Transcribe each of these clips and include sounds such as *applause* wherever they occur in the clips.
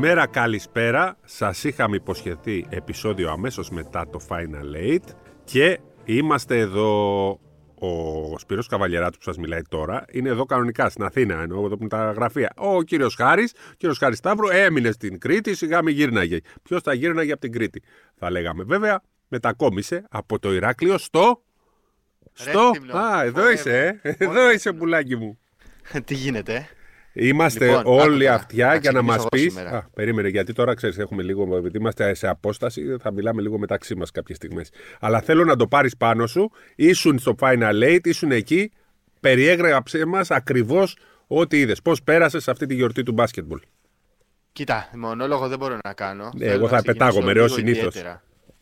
Καλημέρα, καλησπέρα. Σας είχαμε υποσχεθεί επεισόδιο αμέσως μετά το Final Eight και είμαστε εδώ ο Σπύρος Καβαλιεράτου που σας μιλάει τώρα είναι εδώ κανονικά στην Αθήνα, ενώ εδώ που είναι τα γραφεία. Ο κύριος Χάρης, ο κύριος Χάρης Σταύρου έμεινε στην Κρήτη, σιγά μην γύρναγε. Ποιος θα γύρναγε από την Κρήτη, θα λέγαμε. Βέβαια, μετακόμισε από το Ηράκλειο στο... Στο... Α, εδώ είσαι, ε. εδώ είσαι πουλάκι μου. *laughs* Τι γίνεται, Είμαστε λοιπόν, όλοι αυτιά για να μας πεις. Περίμενε, γιατί τώρα ξέρεις, έχουμε λίγο. Επειδή είμαστε σε απόσταση, θα μιλάμε λίγο μεταξύ μας κάποιες στιγμές. Αλλά θέλω να το πάρεις πάνω σου. Ήσουν στο Final Eight, ήσουν εκεί. Περιέγραψε μας ακριβώς ό,τι είδες. Πώς πέρασες αυτή τη γιορτή του μπάσκετμπολ; Κοίτα, μονόλογο δεν μπορώ να κάνω. Ε, εγώ θα πετάγω ρε, ως συνήθως.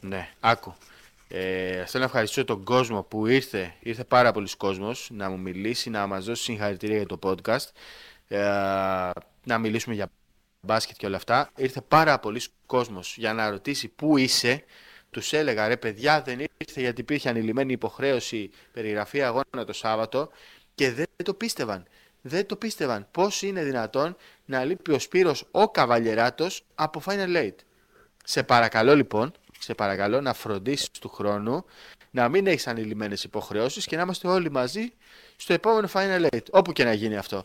Ναι, άκου. Ε, θέλω να ευχαριστήσω τον κόσμο που ήρθε, ήρθε πάρα πολλοί κόσμος να μου μιλήσει, να μας δώσει συγχαρητήρια για το podcast. Ε, να μιλήσουμε για μπάσκετ και όλα αυτά. Ήρθε πάρα πολλοί κόσμος για να ρωτήσει πού είσαι. Τους έλεγα ρε παιδιά, δεν ήρθε γιατί υπήρχε ανηλυμένη υποχρέωση περιγραφή αγώνα το Σάββατο και δεν το πίστευαν. Δεν το πίστευαν. Πώς είναι δυνατόν να λείπει ο Σπύρος ο Καβαλιεράτος από Final Eight; Σε παρακαλώ λοιπόν, σε παρακαλώ να φροντίσεις του χρόνου να μην έχεις ανηλυμένες υποχρεώσεις και να είμαστε όλοι μαζί στο επόμενο Final Eight. Όπου και να γίνει αυτό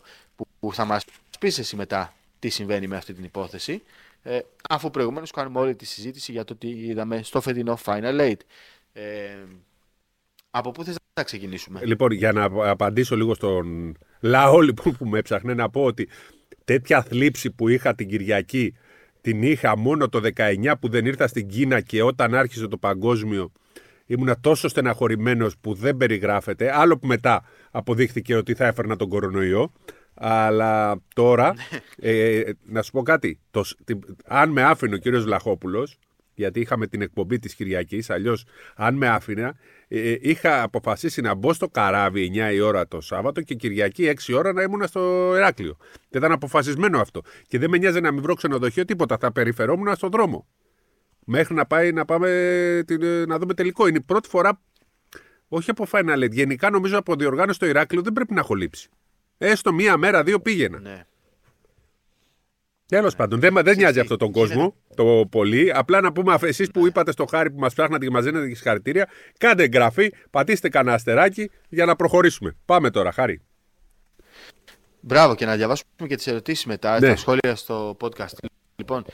που θα μας πεις εσύ μετά τι συμβαίνει με αυτή την υπόθεση ε, αφού προηγουμένως κάνουμε όλη τη συζήτηση για το τι είδαμε στο φετινό Final Eight. Ε, από πού θες να ξεκινήσουμε; Λοιπόν, για να απαντήσω λίγο στον λαό λοιπόν, που με έψαχνε να πω ότι τέτοια θλίψη που είχα την Κυριακή την είχα μόνο το 19 που δεν ήρθα στην Κίνα και όταν άρχισε το παγκόσμιο ήμουνα τόσο στεναχωρημένος που δεν περιγράφεται. Άλλο που μετά αποδείχθηκε ότι θα έφερνα τον κορονοϊό. Αλλά τώρα, ε, να σου πω κάτι. Το, αν με άφηνε ο κύριος Λαχόπουλος, γιατί είχαμε την εκπομπή της Κυριακής, αλλιώς αν με άφηνε, ε, είχα αποφασίσει να μπω στο καράβι 9 η ώρα το Σάββατο και Κυριακή 6 η ώρα να ήμουν στο Εράκλειο. Και ήταν αποφασισμένο αυτό. Και δεν με νοιάζει να μην βρω ξενοδοχείο τίποτα. Θα περιφερόμουν στον δρόμο. Μέχρι να πάει να πάμε να δούμε τελικό. Είναι η πρώτη φορά, όχι από Final γενικά νομίζω από διοργάνωση στο Ηράκλειο δεν πρέπει να έχω λείψει. Έστω μία μέρα, δύο πήγαινα. Ναι. Τέλος ναι. πάντων, δεν, δεν νοιάζει αυτό τον κόσμο το πολύ. Απλά να πούμε, εσείς που είπατε στο χάρη που μας ψάχνατε και μα δίνετε και συγχαρητήρια, κάντε εγγραφή, πατήστε κανένα αστεράκι για να προχωρήσουμε. Πάμε τώρα, χάρη. Μπράβο, και να διαβάσουμε και τις ερωτήσεις μετά, ναι. τα σχόλια στο podcast. Λοιπόν,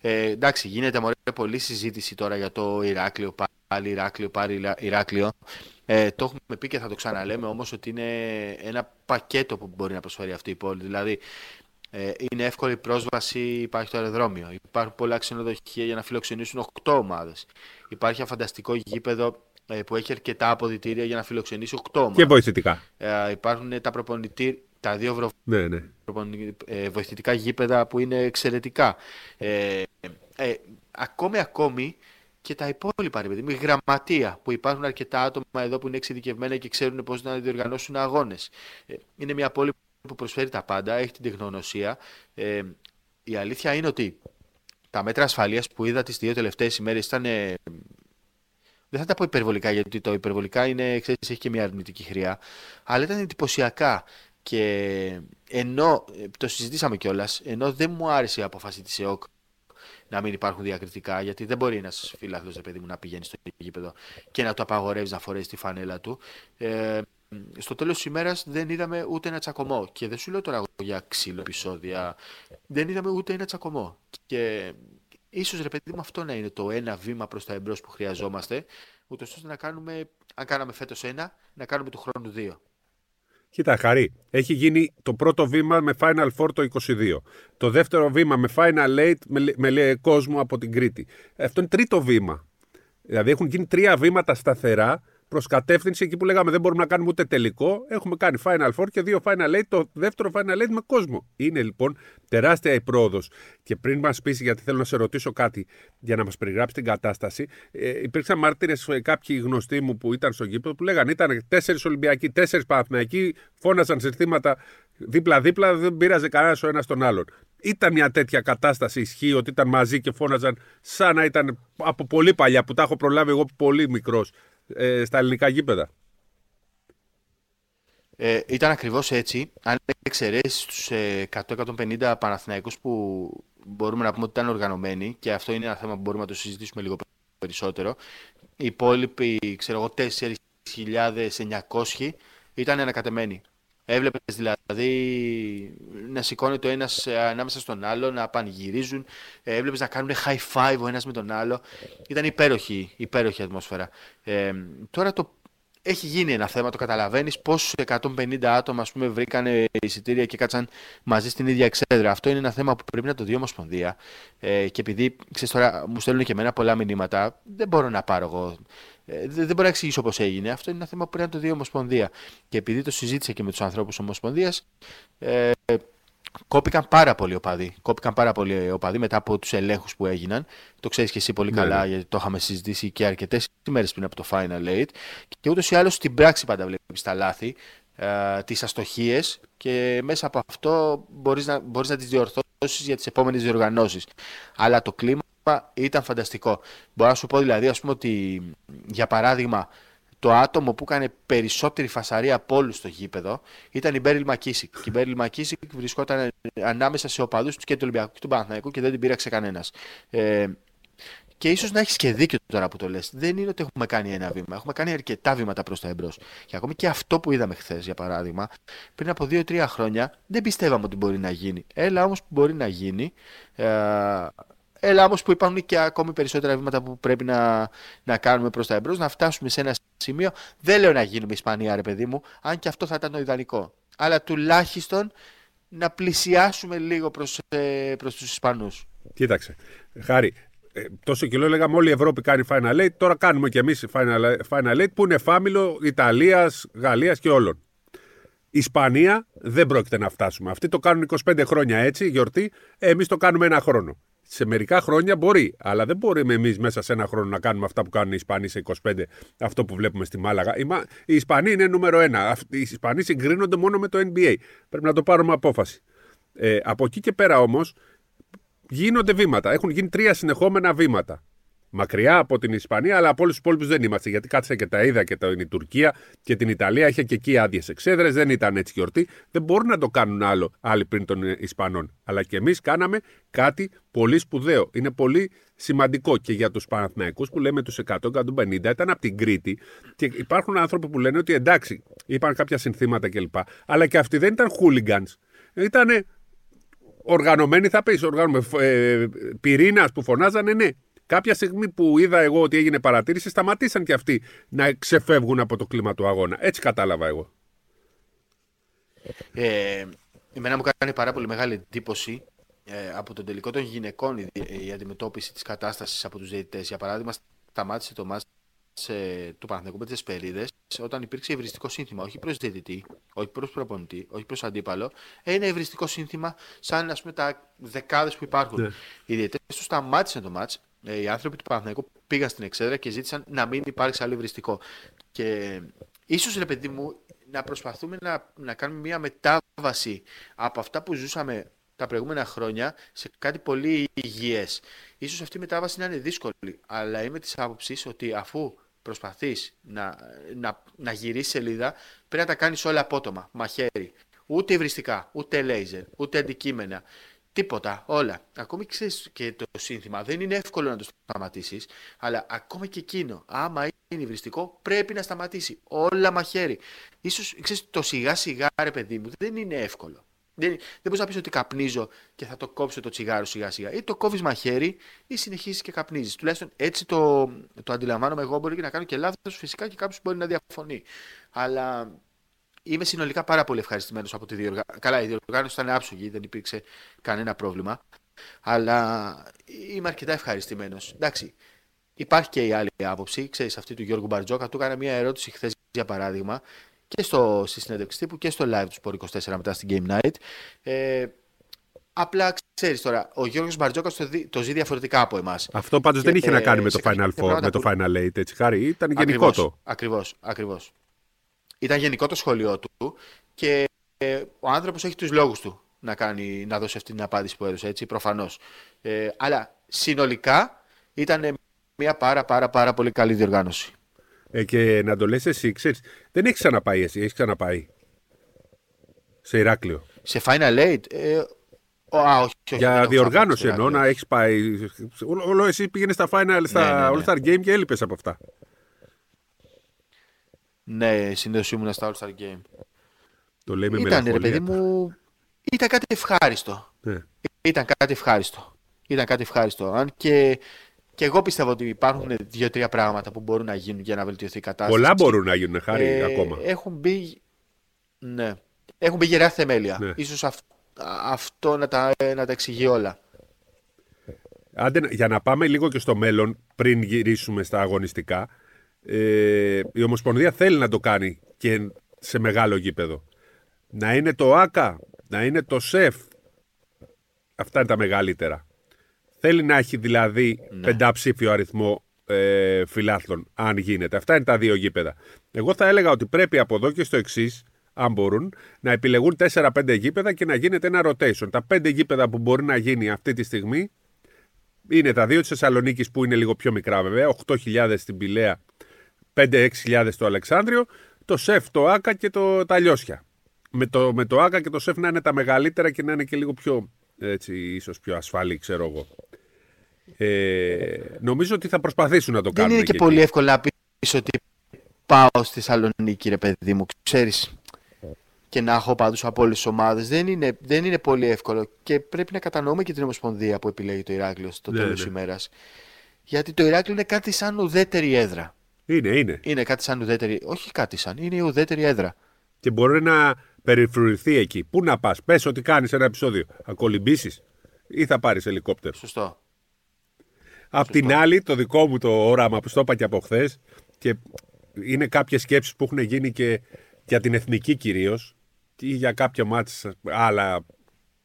ε, εντάξει, γίνεται μωρέ, πολλή συζήτηση τώρα για το Ηράκλειο, πάλι Ηράκλειο, πάλι Ηράκλειο. Ε, το έχουμε πει και θα το ξαναλέμε όμως ότι είναι ένα πακέτο που μπορεί να προσφέρει αυτή η πόλη. Δηλαδή, ε, είναι εύκολη πρόσβαση, υπάρχει το αεροδρόμιο, υπάρχουν πολλά ξενοδοχεία για να φιλοξενήσουν 8 ομάδες. Υπάρχει ένα φανταστικό γήπεδο ε, που έχει αρκετά αποδητήρια για να φιλοξενήσει 8 ομάδες. Και βοηθητικά. Ε, υπάρχουν τα προπονητήρια τα δύο βρο... ναι, ναι. Ε, βοηθητικά γήπεδα που είναι εξαιρετικά. Ε, ε, ακόμη, ακόμη και τα υπόλοιπα, ρε παιδί γραμματεία που υπάρχουν αρκετά άτομα εδώ που είναι εξειδικευμένα και ξέρουν πώς να διοργανώσουν αγώνες. Ε, είναι μια πόλη που προσφέρει τα πάντα, έχει την τεχνογνωσία. Ε, η αλήθεια είναι ότι τα μέτρα ασφαλείας που είδα τις δύο τελευταίες ημέρες ήταν... Ε, δεν θα τα πω υπερβολικά, γιατί το υπερβολικά είναι, ξέρεις, έχει και μια αρνητική χρειά, αλλά ήταν εντυπωσιακά. Και ενώ, ε, το συζητήσαμε κιόλας, ενώ δεν μου άρεσε η απόφαση της ΕΟΚ να μην υπάρχουν διακριτικά, γιατί δεν μπορεί ένας φίλαθλο, ρε παιδί μου, να πηγαίνει στο γήπεδο και να το απαγορεύεις να φορέσει τη φανέλα του. Ε, στο τέλος της ημέρας δεν είδαμε ούτε ένα τσακωμό. Και δεν σου λέω τώρα για ξύλο επεισόδια. Δεν είδαμε ούτε ένα τσακωμό. Και ίσως ρε παιδί μου αυτό να είναι το ένα βήμα προς τα εμπρός που χρειαζόμαστε, ούτως ώστε να κάνουμε, αν κάναμε φέτος ένα, να κάνουμε του χρόνου δύο. Κοίτα, Χαρή, έχει γίνει το πρώτο βήμα με Final Four το 22. Το δεύτερο βήμα με Final Eight με, με κόσμο από την Κρήτη. Αυτό είναι τρίτο βήμα. Δηλαδή έχουν γίνει τρία βήματα σταθερά προς κατεύθυνση εκεί που λέγαμε δεν μπορούμε να κάνουμε ούτε τελικό. Έχουμε κάνει Final Four και δύο Final Eight, το δεύτερο Final Eight με κόσμο. Είναι λοιπόν τεράστια η πρόοδος. Και πριν μας πεις, γιατί θέλω να σε ρωτήσω κάτι για να μας περιγράψεις την κατάσταση, ε, υπήρξαν μάρτυρες ε, κάποιοι γνωστοί μου που ήταν στο γήπεδο που λέγανε ήταν τέσσερις Ολυμπιακοί, τέσσερις Παναθηναϊκοί, φώναζαν συστήματα δίπλα-δίπλα, δεν πήραζε κανένας ο ένας τον άλλον. Ήταν μια τέτοια κατάσταση ισχύει ότι ήταν μαζί και φώναζαν σαν να ήταν από πολύ παλιά που τα έχω προλάβει εγώ πολύ μικρός ε, στα ελληνικά γήπεδα. Ε, ήταν ακριβώς έτσι. Αν εξαιρέσεις τους 100-150 Παναθηναϊκούς που μπορούμε να πούμε ότι ήταν οργανωμένοι και αυτό είναι ένα θέμα που μπορούμε να το συζητήσουμε λίγο περισσότερο. Οι υπόλοιποι, ξέρω εγώ, 4.900 ήταν ανακατεμένοι. Έβλεπες δηλαδή να σηκώνει το ένας ανάμεσα στον άλλο, να πανηγυρίζουν. Έβλεπες να κάνουν high five ο ένας με τον άλλο. Ήταν υπέροχη, υπέροχη ατμόσφαιρα. Ε, τώρα το έχει γίνει ένα θέμα, το καταλαβαίνεις. Πόσου 150 άτομα ας πούμε, βρήκαν εισιτήρια και κάτσαν μαζί στην ίδια εξέδρα. Αυτό είναι ένα θέμα που πρέπει να το δει η Ομοσπονδία. Ε, και επειδή ξέρεις, τώρα μου στέλνουν και εμένα πολλά μηνύματα, δεν μπορώ να πάρω εγώ. Ε, δεν, μπορώ να εξηγήσω πώς έγινε. Αυτό είναι ένα θέμα που πρέπει να το δει η Ομοσπονδία. Και επειδή το συζήτησα και με τους ανθρώπους Ομοσπονδίας, ε, Κόπηκαν πάρα πολλοί οπαδοί. Κόπηκαν πάρα πολλοί οπαδοί μετά από τους ελέγχους που έγιναν. Το ξέρεις και εσύ πολύ ναι, καλά, ναι. γιατί το είχαμε συζητήσει και αρκετές ημέρες πριν από το Final Eight. Και ούτως ή άλλως στην πράξη πάντα βλέπεις τα λάθη, ε, τις αστοχίες και μέσα από αυτό μπορείς να, μπορείς να τις διορθώσεις για τις επόμενες διοργανώσεις. Αλλά το κλίμα ήταν φανταστικό. Μπορώ να σου πω δηλαδή, ας πούμε, ότι για παράδειγμα, το άτομο που έκανε περισσότερη φασαρία από όλους στο γήπεδο ήταν η Μπέριλ Μακίσικ. Και η Μπέριλ Μακίσικ βρισκόταν ανάμεσα σε οπαδούς του και του Ολυμπιακού και του Παναθηναϊκού και δεν την πήραξε κανένας. Ε, και ίσως να έχεις και δίκιο τώρα που το λες. Δεν είναι ότι έχουμε κάνει ένα βήμα. Έχουμε κάνει αρκετά βήματα προς τα εμπρός. Και ακόμη και αυτό που είδαμε χθες, για παράδειγμα, πριν από 2-3 χρόνια, δεν πιστεύαμε ότι μπορεί να γίνει. Έλα όμως που μπορεί να γίνει. Ε, Έλα όμως που υπάρχουν και ακόμη περισσότερα βήματα που πρέπει να, να κάνουμε προς τα εμπρός, να φτάσουμε σε ένα σημείο. Δεν λέω να γίνουμε Ισπανία, ρε παιδί μου, αν και αυτό θα ήταν το ιδανικό. Αλλά τουλάχιστον να πλησιάσουμε λίγο προς ε, προς τους Ισπανούς. Κοίταξε. Χάρη, ε, τόσο κιλό λέγαμε όλη η Ευρώπη κάνει Final Eight. Τώρα κάνουμε κι εμείς Final, Final Eight που είναι φάμιλο Ιταλίας, Γαλλίας και όλων. Ισπανία δεν πρόκειται να φτάσουμε. Αυτοί το κάνουν 25 χρόνια έτσι, γιορτή. Εμείς το κάνουμε ένα χρόνο. Σε μερικά χρόνια μπορεί, αλλά δεν μπορούμε εμείς μέσα σε ένα χρόνο να κάνουμε αυτά που κάνουν οι Ισπανοί σε 25, αυτό που βλέπουμε στη Μάλαγα. Οι Ισπανοί είναι νούμερο ένα. Οι Ισπανοί συγκρίνονται μόνο με το NBA. Πρέπει να το πάρουμε απόφαση. Ε, από εκεί και πέρα όμως γίνονται βήματα. Έχουν γίνει τρία συνεχόμενα βήματα μακριά από την Ισπανία, αλλά από όλους τους υπόλοιπους δεν είμαστε. Γιατί κάτσε και τα είδα και την η Τουρκία και την Ιταλία είχε και εκεί άδειες εξέδρες, δεν ήταν έτσι γιορτή. Δεν μπορούν να το κάνουν άλλο άλλοι πριν των Ισπανών. Αλλά και εμείς κάναμε κάτι πολύ σπουδαίο. Είναι πολύ σημαντικό και για τους Παναθηναϊκούς που λέμε τους 100-150 ήταν από την Κρήτη. Και υπάρχουν άνθρωποι που λένε ότι εντάξει, είπαν κάποια συνθήματα κλπ. Αλλά και αυτοί δεν ήταν hooligans. Ήταν οργανωμένοι, θα πεις, ε, πυρήνας που φωνάζανε, ναι. Κάποια στιγμή που είδα εγώ ότι έγινε παρατήρηση, σταματήσαν και αυτοί να ξεφεύγουν από το κλίμα του αγώνα. Έτσι κατάλαβα εγώ. Ε, εμένα μου κάνει πάρα πολύ μεγάλη εντύπωση ε, από τον τελικό των γυναικών η, η αντιμετώπιση της κατάστασης από τους διαιτητές. Για παράδειγμα, σταμάτησε το μάτς ε, του Παναθηναϊκού με τις Περίδε όταν υπήρξε ευριστικό σύνθημα. Όχι προς διαιτητή, όχι προς προπονητή, όχι προς αντίπαλο. Ένα ευριστικό σύνθημα σαν ας πούμε, τα δεκάδες που υπάρχουν. Ναι. Οι διαιτητές τους σταμάτησαν το μάτς ε, οι άνθρωποι του Παναθηναϊκού πήγαν στην εξέδρα και ζήτησαν να μην υπάρξει άλλο υβριστικό. Και ίσως ρε παιδί μου να προσπαθούμε να, να κάνουμε μια μετάβαση από αυτά που ζούσαμε τα προηγούμενα χρόνια σε κάτι πολύ υγιές. Ίσως αυτή η μετάβαση να είναι δύσκολη, αλλά είμαι της άποψης ότι αφού προσπαθείς να, να, να γυρίσεις σελίδα, πρέπει να τα κάνεις όλα απότομα, μαχαίρι. Ούτε υβριστικά, ούτε λέιζερ, ούτε αντικείμενα. Τίποτα, όλα. Ακόμη ξέρεις και το σύνθημα. Δεν είναι εύκολο να το σταματήσεις, αλλά ακόμη και εκείνο, άμα είναι υβριστικό, πρέπει να σταματήσει. Όλα μαχαίρι. σω ξέρεις, το σιγά σιγά, ρε παιδί μου, δεν είναι εύκολο. Δεν, δεν μπορείς να πεις ότι καπνίζω και θα το κόψω το τσιγάρο σιγά σιγά. Ή το κόβεις μαχαίρι ή συνεχίζεις και καπνίζεις. Τουλάχιστον έτσι το, το αντιλαμβάνομαι εγώ. Μπορεί και να κάνω και λάθος φυσικά και κάποιος μπορεί να διαφωνεί. Αλλά είμαι συνολικά πάρα πολύ ευχαριστημένος από τη διοργάνωση. Καλά, η διοργάνωση ήταν άψογη, δεν υπήρξε κανένα πρόβλημα. Αλλά είμαι αρκετά ευχαριστημένος. Εντάξει, υπάρχει και η άλλη άποψη. Ξέρεις, αυτή του Γιώργου Μπαρτζόκα. Του έκανα μια ερώτηση χθες, για παράδειγμα, και στο, στη συνέντευξη τύπου και στο live του Sport 24 μετά στην Game Night. Ε, απλά ξέρεις τώρα, ο Γιώργος Μπαρτζόκας το, το ζει διαφορετικά από εμάς. Αυτό πάντως δεν είχε να κάνει με το, Final Four, με το Final Eight, έτσι χάρη. Ήταν γενικό το. Ακριβώς, ακριβώς. Ήταν γενικό το σχολείο του και ε, ο άνθρωπος έχει τους λόγους του να, κάνει, να δώσει αυτή την απάντηση που έδωσε, έτσι, προφανώς. Ε, αλλά συνολικά ήταν μια πάρα πάρα πάρα πολύ καλή διοργάνωση. Ε, και να το λες εσύ, ξέρεις, δεν έχεις ξαναπάει εσύ, έχεις ξαναπάει; Σε Ηράκλειο. Σε Final Eight, ε, α, όχι, για διοργάνωση εννοώ να έχεις πάει. Όλο εσύ πήγαινες στα final, στα ναι, ναι, ναι. All Star Game και έλειπες από αυτά. Ναι, συνήθω ήμουν στα All Star Game. Το λέει με Ήταν ρε παιδί μου. Ήταν κάτι ευχάριστο. Ναι. Ήταν κάτι ευχάριστο. Ήταν κάτι ευχάριστο. Αν και, και εγώ πιστεύω ότι υπάρχουν δύο-τρία πράγματα που μπορούν να γίνουν για να βελτιωθεί η κατάσταση. Πολλά μπορούν να γίνουν, χάρη ε, ακόμα. Έχουν μπει. Ναι. Έχουν μπει γερά θεμέλια. Ναι. Ίσως αυτό να τα, να τα εξηγεί όλα. Άντε, για να πάμε λίγο και στο μέλλον, πριν γυρίσουμε στα αγωνιστικά, ε, η Ομοσπονδία θέλει να το κάνει και σε μεγάλο γήπεδο. Να είναι το ΆΚΑ, να είναι το ΣΕΦ. Αυτά είναι τα μεγαλύτερα. Θέλει να έχει δηλαδή ναι. πενταψήφιο αριθμό ε, φιλάθλων, αν γίνεται. Αυτά είναι τα δύο γήπεδα. Εγώ θα έλεγα ότι πρέπει από εδώ και στο εξής, αν μπορούν, να επιλεγούν 4-5 γήπεδα και να γίνεται ένα rotation. Τα 5 γήπεδα που μπορεί να γίνει αυτή τη στιγμή είναι τα δύο της Θεσσαλονίκης που είναι λίγο πιο μικρά βέβαια, 8.000 στην Πηλαία, 5-6.000 στο Αλεξάνδριο, το ΣΕΦ, το ΆΚΑ και το, τα Λιώσια. Με το, με το ΆΚΑ και το ΣΕΦ να είναι τα μεγαλύτερα και να είναι και λίγο πιο, έτσι, ίσως πιο ασφαλή, ξέρω εγώ. Ε, νομίζω ότι θα προσπαθήσουν να το κάνουν. Δεν είναι και, πολύ εύκολο να πεις ότι πάω στη Θεσσαλονίκη, ρε παιδί μου, ξέρεις και να έχω πάντως από όλες τις ομάδες. Δεν είναι, δεν είναι πολύ εύκολο και πρέπει να κατανοούμε και την Ομοσπονδία που επιλέγει το Ηράκλειο στο ναι, τέλος ναι. ημέρας. Γιατί το Ηράκλειο είναι κάτι σαν ουδέτερη έδρα. Είναι, είναι. Είναι κάτι σαν ουδέτερη. Όχι κάτι σαν, είναι η ουδέτερη έδρα. Και μπορεί να περιφρουρηθεί εκεί. Πού να πας, πες ότι κάνεις ένα επεισόδιο. Θα κολυμπήσεις ή θα πάρεις ελικόπτερο. Σωστό. Απ' την άλλη, το δικό μου το όραμα που στο είπα και από χθες και είναι κάποιες σκέψεις που έχουν γίνει και για την εθνική κυρίως ή για κάποια μάτια άλλα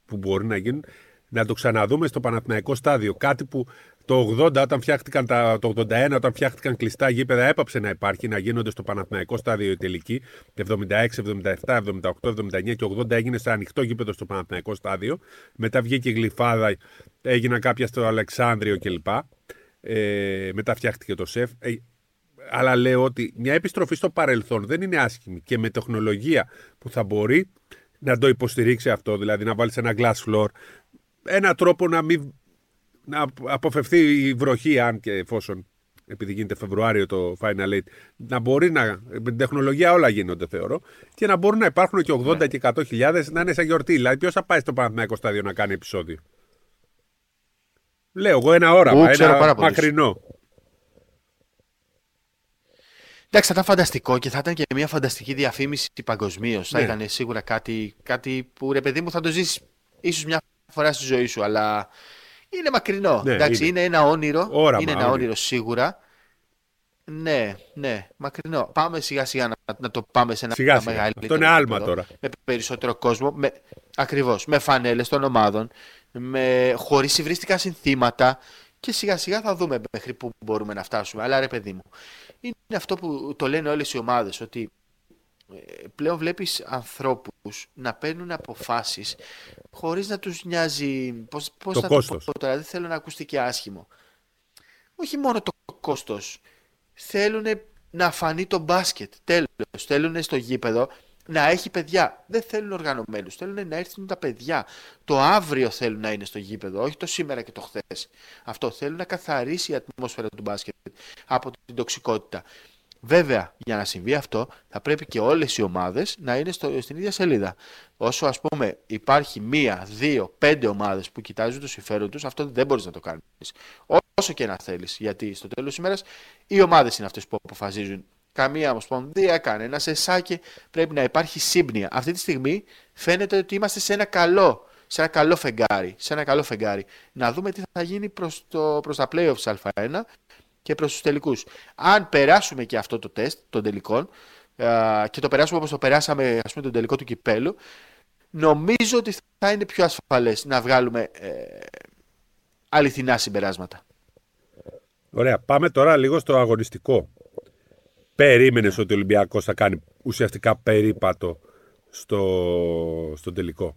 που μπορεί να γίνουν, να το ξαναδούμε στο Παναθηναϊκό στάδιο. Κάτι που το 80 όταν φτιάχτηκαν τα, το 81 όταν φτιάχτηκαν κλειστά γήπεδα έπαψε να υπάρχει, να γίνονται στο Παναθηναϊκό στάδιο η τελική. 76, 77, 78, 79 και 80 έγινε σε ανοιχτό γήπεδο στο Παναθηναϊκό στάδιο. Μετά βγήκε η Γλυφάδα, έγιναν κάποια στο Αλεξάνδριο κλπ. Ε, μετά φτιάχτηκε το ΣΕΦ. Ε, αλλά λέω ότι μια επιστροφή στο παρελθόν δεν είναι άσχημη και με τεχνολογία που θα μπορεί να το υποστηρίξει αυτό, δηλαδή να βάλεις ένα glass floor, ένα τρόπο να, μην, να αποφευθεί η βροχή αν και εφόσον επειδή γίνεται Φεβρουάριο το Final Eight, να μπορεί να. Με την τεχνολογία όλα γίνονται, θεωρώ. Και να μπορούν να υπάρχουν και 80 ναι. και 100 χιλιάδε να είναι σαν γιορτή. Δηλαδή, ποιος θα πάει στο Παναθηναϊκό στάδιο να κάνει επεισόδιο; Λέω εγώ ένα όραμα, ένα μακρινό. Εντάξει, θα ήταν φανταστικό και θα ήταν και μια φανταστική διαφήμιση παγκοσμίω. Ναι. Θα ήταν σίγουρα κάτι, κάτι που ρε παιδί μου θα το ζήσεις ίσως μια φορά στη ζωή σου, αλλά είναι μακρινό. Ναι, Εντάξει, είναι. είναι. ένα όνειρο. Όραμα, είναι ένα όνειρο σίγουρα. Ναι, ναι, μακρινό. Πάμε σιγά σιγά να, να το πάμε σε ένα σιγά, μεγαλύτερο. Αυτό είναι άλμα τώρα. Με περισσότερο κόσμο. Με, ακριβώς, με φανέλες των ομάδων, με, χωρίς υβριστικά συνθήματα και σιγά σιγά θα δούμε μέχρι πού μπορούμε να φτάσουμε. Αλλά ρε παιδί μου, είναι αυτό που το λένε όλες οι ομάδες, ότι ε, πλέον βλέπεις ανθρώπους να παίρνουν αποφάσεις χωρίς να τους νοιάζει πώς, πώς το θα κόστος. το πω τώρα, δεν θέλω να ακουστεί και άσχημο. Όχι μόνο το κόστος, θέλουν να φανεί το μπάσκετ, τέλος, θέλουν στο γήπεδο να έχει παιδιά. Δεν θέλουν οργανωμένους. Θέλουν να έρθουν τα παιδιά. Το αύριο θέλουν να είναι στο γήπεδο, όχι το σήμερα και το χθες. Αυτό θέλουν να καθαρίσει η ατμόσφαιρα του μπάσκετ από την τοξικότητα. Βέβαια, για να συμβεί αυτό, θα πρέπει και όλες οι ομάδες να είναι στο, στην ίδια σελίδα. Όσο ας πούμε υπάρχει μία, δύο, πέντε ομάδες που κοιτάζουν το συμφέρον τους, αυτό δεν μπορείς να το κάνεις. Όσο και να θέλεις. Γιατί στο τέλος της ημέρας οι ομάδες είναι αυτές που αποφασίζουν καμία ομοσπονδία, κανένα εσάκι, πρέπει να υπάρχει σύμπνοια. Αυτή τη στιγμή φαίνεται ότι είμαστε σε ένα καλό, σε ένα καλό φεγγάρι. Σε ένα καλό φεγγάρι. Να δούμε τι θα γίνει προς, το, προς τα playoffs Α1 και προς τους τελικούς. Αν περάσουμε και αυτό το τεστ των τελικών και το περάσουμε όπως το περάσαμε ας πούμε τον τελικό του κυπέλου, νομίζω ότι θα είναι πιο ασφαλές να βγάλουμε ε, αληθινά συμπεράσματα. Ωραία, πάμε τώρα λίγο στο αγωνιστικό. Περίμενες ότι ο Ολυμπιακός θα κάνει ουσιαστικά περίπατο στο, στο τελικό.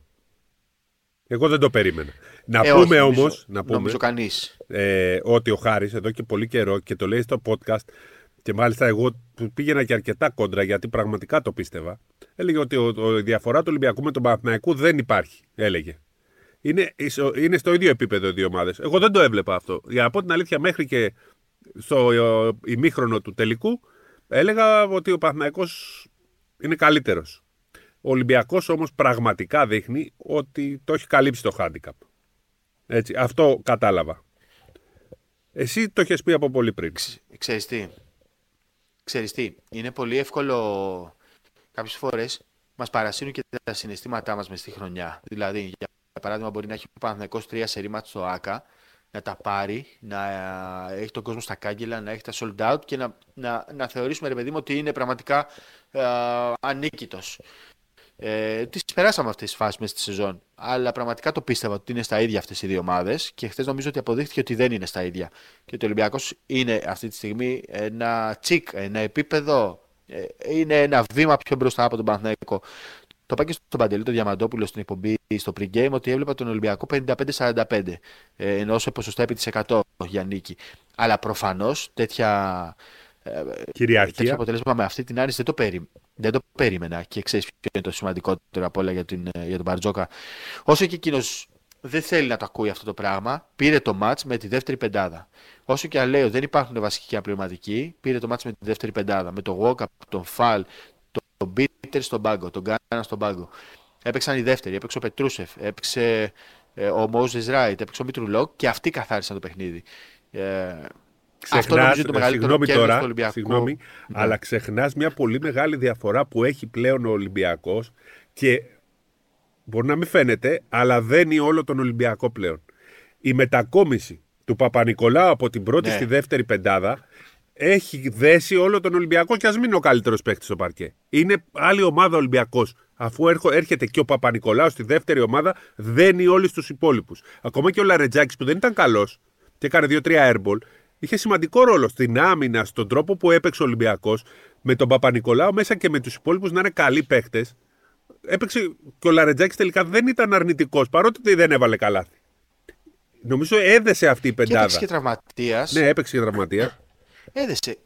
Εγώ δεν το περίμενα. Να ε, πούμε όμως. Να πούμε, νομίζω κανείς. Ε, ότι ο Χάρης εδώ και πολύ καιρό και το λέει στο podcast και μάλιστα εγώ πήγαινα και αρκετά κόντρα γιατί πραγματικά το πίστευα. Έλεγε ότι ο, η διαφορά του Ολυμπιακού με τον Παναθηναϊκού δεν υπάρχει. Έλεγε. Είναι, είναι στο ίδιο επίπεδο οι δύο ομάδες. Εγώ δεν το έβλεπα αυτό. Για να πω την αλήθεια, μέχρι και στο ε, ημίχρονο του τελικού, έλεγα ότι ο Παναθηναϊκός είναι καλύτερος. Ο Ολυμπιακός όμως πραγματικά δείχνει ότι το έχει καλύψει το handicap. Έτσι, αυτό κατάλαβα. Εσύ το έχει πει από πολύ πριν. Ξέρεις τι; Ξέρεις τι; Είναι πολύ εύκολο κάποιες φορές μας παρασύρουν και τα συναισθήματά μας μες στη χρονιά. Δηλαδή, για παράδειγμα, μπορεί να έχει ο Παναθηναϊκός τρία σερήματ στο ΆΚΑ, να τα πάρει, να έχει τον κόσμο στα κάγκελα, να έχει τα sold out και να, να, να θεωρήσουμε, ρε παιδί μου, ότι είναι πραγματικά ε, ανίκητος. Ε, τις περάσαμε αυτές τις φάσεις μέσα στη σεζόν. Αλλά πραγματικά το πίστευα ότι είναι στα ίδια αυτές οι δύο ομάδες και χθες νομίζω ότι αποδείχθηκε ότι δεν είναι στα ίδια. Και ότι ο Ολυμπιακός είναι αυτή τη στιγμή ένα τσικ, ένα επίπεδο, ε, είναι ένα βήμα πιο μπροστά από τον Παναθηναϊκό. Το είπα και στον Παντελή, τον Διαμαντόπουλο στην εκπομπή στο pre-game ότι έβλεπα τον Ολυμπιακό 55-45 ε, ενώ σε ποσοστά επί της 100 για νίκη. Αλλά προφανώς τέτοια Κυριαρχία. Τέτοιο αποτέλεσμα με αυτή την άρνηση δεν το, περί... δεν το περίμενα και ξέρεις ποιο είναι το σημαντικότερο από όλα για, την... για τον Μπαρτζόκα. Όσο και εκείνος δεν θέλει να το ακούει αυτό το πράγμα, πήρε το μάτς με τη δεύτερη πεντάδα. Όσο και αν λέει δεν υπάρχουν βασικοί και απληρωματικοί, πήρε το μάτς με τη δεύτερη πεντάδα. Με το Walkup, τον Φαλ, τον Μπίτερ στον πάγκο, τον Γκάνα στον πάγκο. Έπαιξαν οι δεύτεροι, έπαιξε ο Πετρούσεφ, έπαιξε ε, ο Μόζε Ράιτ, έπαιξε ο Μίτρου και αυτοί καθάρισαν το παιχνίδι. Ε, Ξεχνάς, το συγγνώμη τώρα, συγγνώμη, ναι. αλλά ξεχνάς μια πολύ μεγάλη διαφορά που έχει πλέον ο Ολυμπιακός και μπορεί να μην φαίνεται, αλλά δένει όλο τον Ολυμπιακό πλέον. Η μετακόμιση του Παπα-Νικολάου από την πρώτη ναι. στη δεύτερη πεντάδα έχει δέσει όλο τον Ολυμπιακό και ας μην είναι ο καλύτερος παίκτης στο παρκέ. Είναι άλλη ομάδα Ολυμπιακός. Αφού έρχεται και ο Παπα-Νικολάου στη δεύτερη ομάδα, δένει όλους τους υπόλοιπους. Ακόμα και ο Λαρετζάκης που δεν ήταν καλός και έκανε δύο-τρία airball, είχε σημαντικό ρόλο στην άμυνα, στον τρόπο που έπαιξε ο Ολυμπιακός, με τον Παπα-Νικολάου μέσα και με τους υπόλοιπους να είναι καλοί παίχτε. Έπαιξε και ο Λαρετζάκης τελικά δεν ήταν αρνητικός, παρότι δεν έβαλε καλά. Νομίζω έδεσε αυτή η πεντάδα. Και έπαιξε και τραυματίας. Ναι, έπαιξε και τραυματίας. Έδεσε.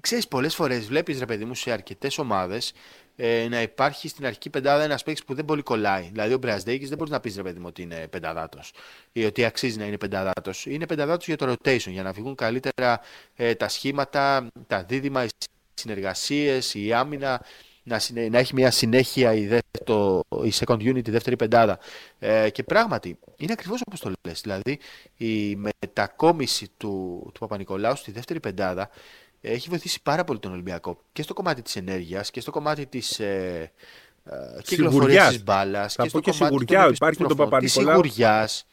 Ξέρεις, πολλές φορές βλέπεις, ρε παιδί μου, σε αρκετές ομάδες ε, να υπάρχει στην αρχική πεντάδα ένας παίκτης που δεν πολύ κολλάει. Δηλαδή, ο Μπραζδέκη δεν μπορεί να πεις ρε παιδί μου ότι είναι πενταδάτος ή ότι αξίζει να είναι πενταδάτος. Είναι πενταδάτος για το rotation, για να βγουν καλύτερα ε, τα σχήματα, τα δίδυμα, οι συνεργασίες, η άμυνα, να, να έχει μια συνέχεια η, δεύτερο, η second unit, η δεύτερη πεντάδα. Ε, και πράγματι, είναι ακριβώς όπως το λες. Δηλαδή, η μετακόμιση του, του Παπα-Νικολάου στη δεύτερη πεντάδα έχει βοηθήσει πάρα πολύ τον Ολυμπιακό και στο κομμάτι της ενέργειας και στο κομμάτι της ε, ε, κυκλοφορίας της μπάλας και στο και κομμάτι σιγουριά, υπάρχει με τον Παπα-Νικολάου. Της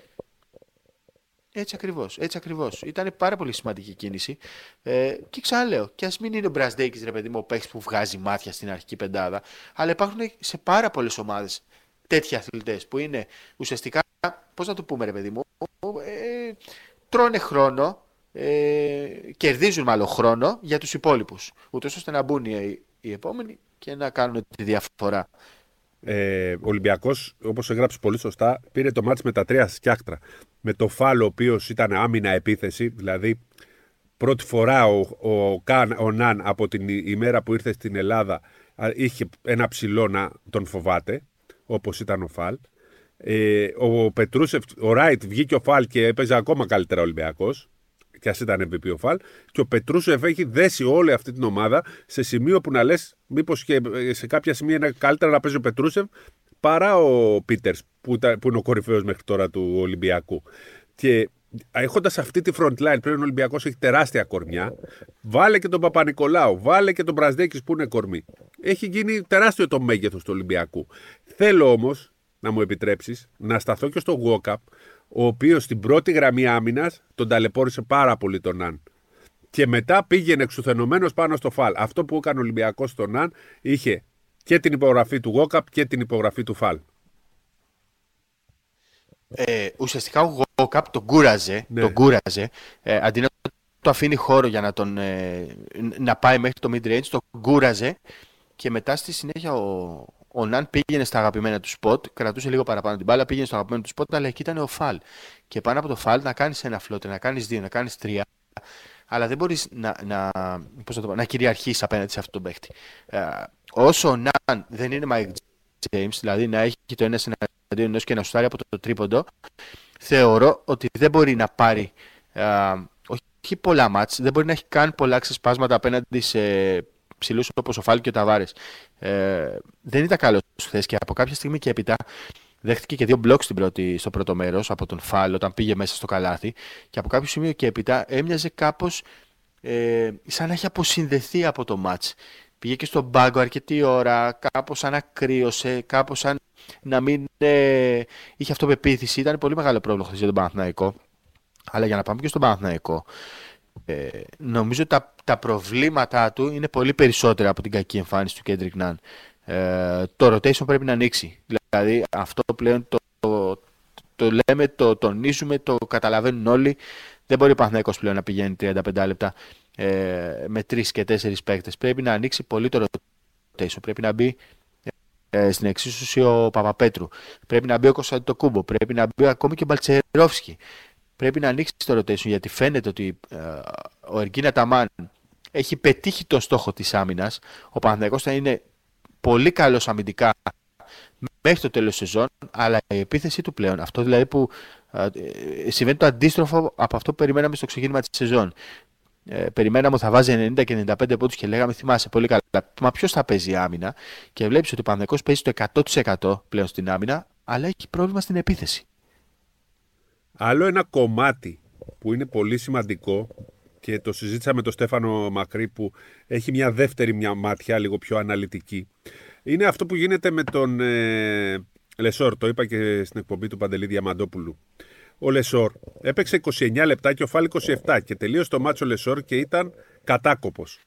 Έτσι ακριβώς. Έτσι ακριβώς. Ήταν πάρα πολύ σημαντική κίνηση. Ε, και ξαναλέω, και ας μην είναι ο Μπραζδέκη ρε παιδί μου, ο παίχτη που βγάζει μάτια στην αρχική πεντάδα, αλλά υπάρχουν σε πάρα πολλές ομάδες τέτοιοι αθλητές που είναι ουσιαστικά, πώς να το πούμε, ρε παιδί μου, ε, τρώνε χρόνο, ε, κερδίζουν μάλλον χρόνο για τους υπόλοιπους, ούτως ώστε να μπουν οι, οι επόμενοι και να κάνουν τη διαφορά. Ε, ο Ολυμπιακός, όπως έγραψες πολύ σωστά, πήρε το μάτς με τα τρία σκιάκτρα. Με το φάλο, ο οποίος ήταν άμυνα επίθεση, δηλαδή πρώτη φορά ο, ο, Καν, ο Ναν από την ημέρα που ήρθε στην Ελλάδα είχε ένα ψηλό να τον φοβάται, όπως ήταν ο Φαλ. Ε, ο Πετρούσεφ, ο Ράιτ βγήκε ο Φαλ και έπαιζε ακόμα καλύτερα ο Ολυμπιακός και ας ήταν MVP ο Φαλ. Και ο Πετρούσεφ έχει δέσει όλη αυτή την ομάδα σε σημείο που να λες, μήπως και σε κάποια σημεία είναι καλύτερα να παίζει ο Πετρούσεφ παρά ο Πίτερς, που, που είναι ο κορυφαίος μέχρι τώρα του Ολυμπιακού. Και έχοντας αυτή τη front line, πλέον ο Ολυμπιακός έχει τεράστια κορμιά. Βάλε και τον Παπα-Νικολάου, βάλε και τον Μπραζδέκης που είναι κορμί. Έχει γίνει τεράστιο το μέγεθος του Ολυμπιακού. Θέλω όμως να μου επιτρέψεις να σταθώ και στο walk ο οποίος στην πρώτη γραμμή άμυνας τον ταλαιπώρησε πάρα πολύ τον Ναν. Και μετά πήγαινε εξουθενωμένος πάνω στο Φαλ. Αυτό που έκανε ο Ολυμπιακός στον Ναν είχε και την υπογραφή του Γουόκαπ και την υπογραφή του Φαλ. Ε, ουσιαστικά ο Γουόκαπ τον κούραζε, ναι. τον κούραζε ε, αντί να το αφήνει χώρο για να, τον, ε, να πάει μέχρι το mid-range, τον κούραζε και μετά στη συνέχεια ο, ο Ναν πήγαινε στα αγαπημένα του σποτ, κρατούσε λίγο παραπάνω την μπάλα, πήγαινε στο αγαπημένο του σποτ, αλλά εκεί ήταν ο Φαλ. Και πάνω από το Φαλ να κάνεις ένα floater, να κάνεις δύο, να κάνεις τρία. Αλλά δεν μπορείς να, να, να, να κυριαρχήσει απέναντι σε αυτόν τον παίχτη. Ε, όσο ο Ναν δεν είναι Mike James, δηλαδή να έχει το ένας εναντίον ενός και να σουτάρει από το, τρίποντο, θεωρώ ότι δεν μπορεί να πάρει. Α, όχι πολλά ματς, δεν μπορεί να έχει καν πολλά ξεσπάσματα απέναντι σε ψηλούς όπω ο Φάλ και ο Ταβάρε. Ε, δεν ήταν καλός χθε και από κάποια στιγμή και έπειτα δέχτηκε και δύο μπλοκ στο πρώτο μέρος από τον Φάλ όταν πήγε μέσα στο καλάθι. Και από κάποιο σημείο και έπειτα έμοιαζε κάπως ε, σαν να έχει αποσυνδεθεί από το ματ. Πήγε και στον μπάγκο αρκετή ώρα, κάπως σαν να κρύωσε, κάπως σαν να μην ε, είχε αυτοπεποίθηση. Ήταν πολύ μεγάλο πρόβλημα χθες για τον Παναθηναϊκό. Αλλά για να πάμε και στον Παναθηναϊκό, ε, νομίζω τα, τα προβλήματά του είναι πολύ περισσότερα από την κακή εμφάνιση του Κέντρικ Ναν. Ε, το rotation πρέπει να ανοίξει. Δηλαδή αυτό πλέον το, το, το λέμε, το τονίζουμε, το καταλαβαίνουν όλοι. Δεν μπορεί ο Παναθηναϊκός πλέον να πηγαίνει 35 λεπτά ε, με 3 και 4 παίκτες. Πρέπει να ανοίξει πολύ το rotation. Πρέπει να μπει ε, στην εξίσωση ο Παπαπέτρου. Πρέπει να μπει ο Κωνσταντίνο Κούμπο. Πρέπει να μπει ακόμη και ο Μπαλτσερόφσκι πρέπει να ανοίξει το rotation γιατί φαίνεται ότι ε, ο Εργίνα Ταμάν έχει πετύχει το στόχο της άμυνας. Ο Παναθηναϊκός θα είναι πολύ καλός αμυντικά μέχρι το τέλος της σεζόν, αλλά η επίθεση του πλέον, αυτό δηλαδή που ε, ε συμβαίνει το αντίστροφο από αυτό που περιμέναμε στο ξεκίνημα της σεζόν. Ε, περιμέναμε ότι θα βάζει 90 και 95 πόντους και λέγαμε θυμάσαι πολύ καλά. Μα ποιος θα παίζει άμυνα και βλέπεις ότι ο Παναθηναϊκός παίζει το 100% πλέον στην άμυνα, αλλά έχει πρόβλημα στην επίθεση. Άλλο ένα κομμάτι που είναι πολύ σημαντικό και το συζήτησα με τον Στέφανο Μακρύ που έχει μια δεύτερη μια ματιά λίγο πιο αναλυτική. Είναι αυτό που γίνεται με τον ε, Λεσόρ, το είπα και στην εκπομπή του Παντελή Διαμαντόπουλου. Ο Λεσόρ έπαιξε 29 λεπτά και ο Φαλ 27 και τελείωσε το ματς ο Λεσόρ και ήταν κατάκοπος.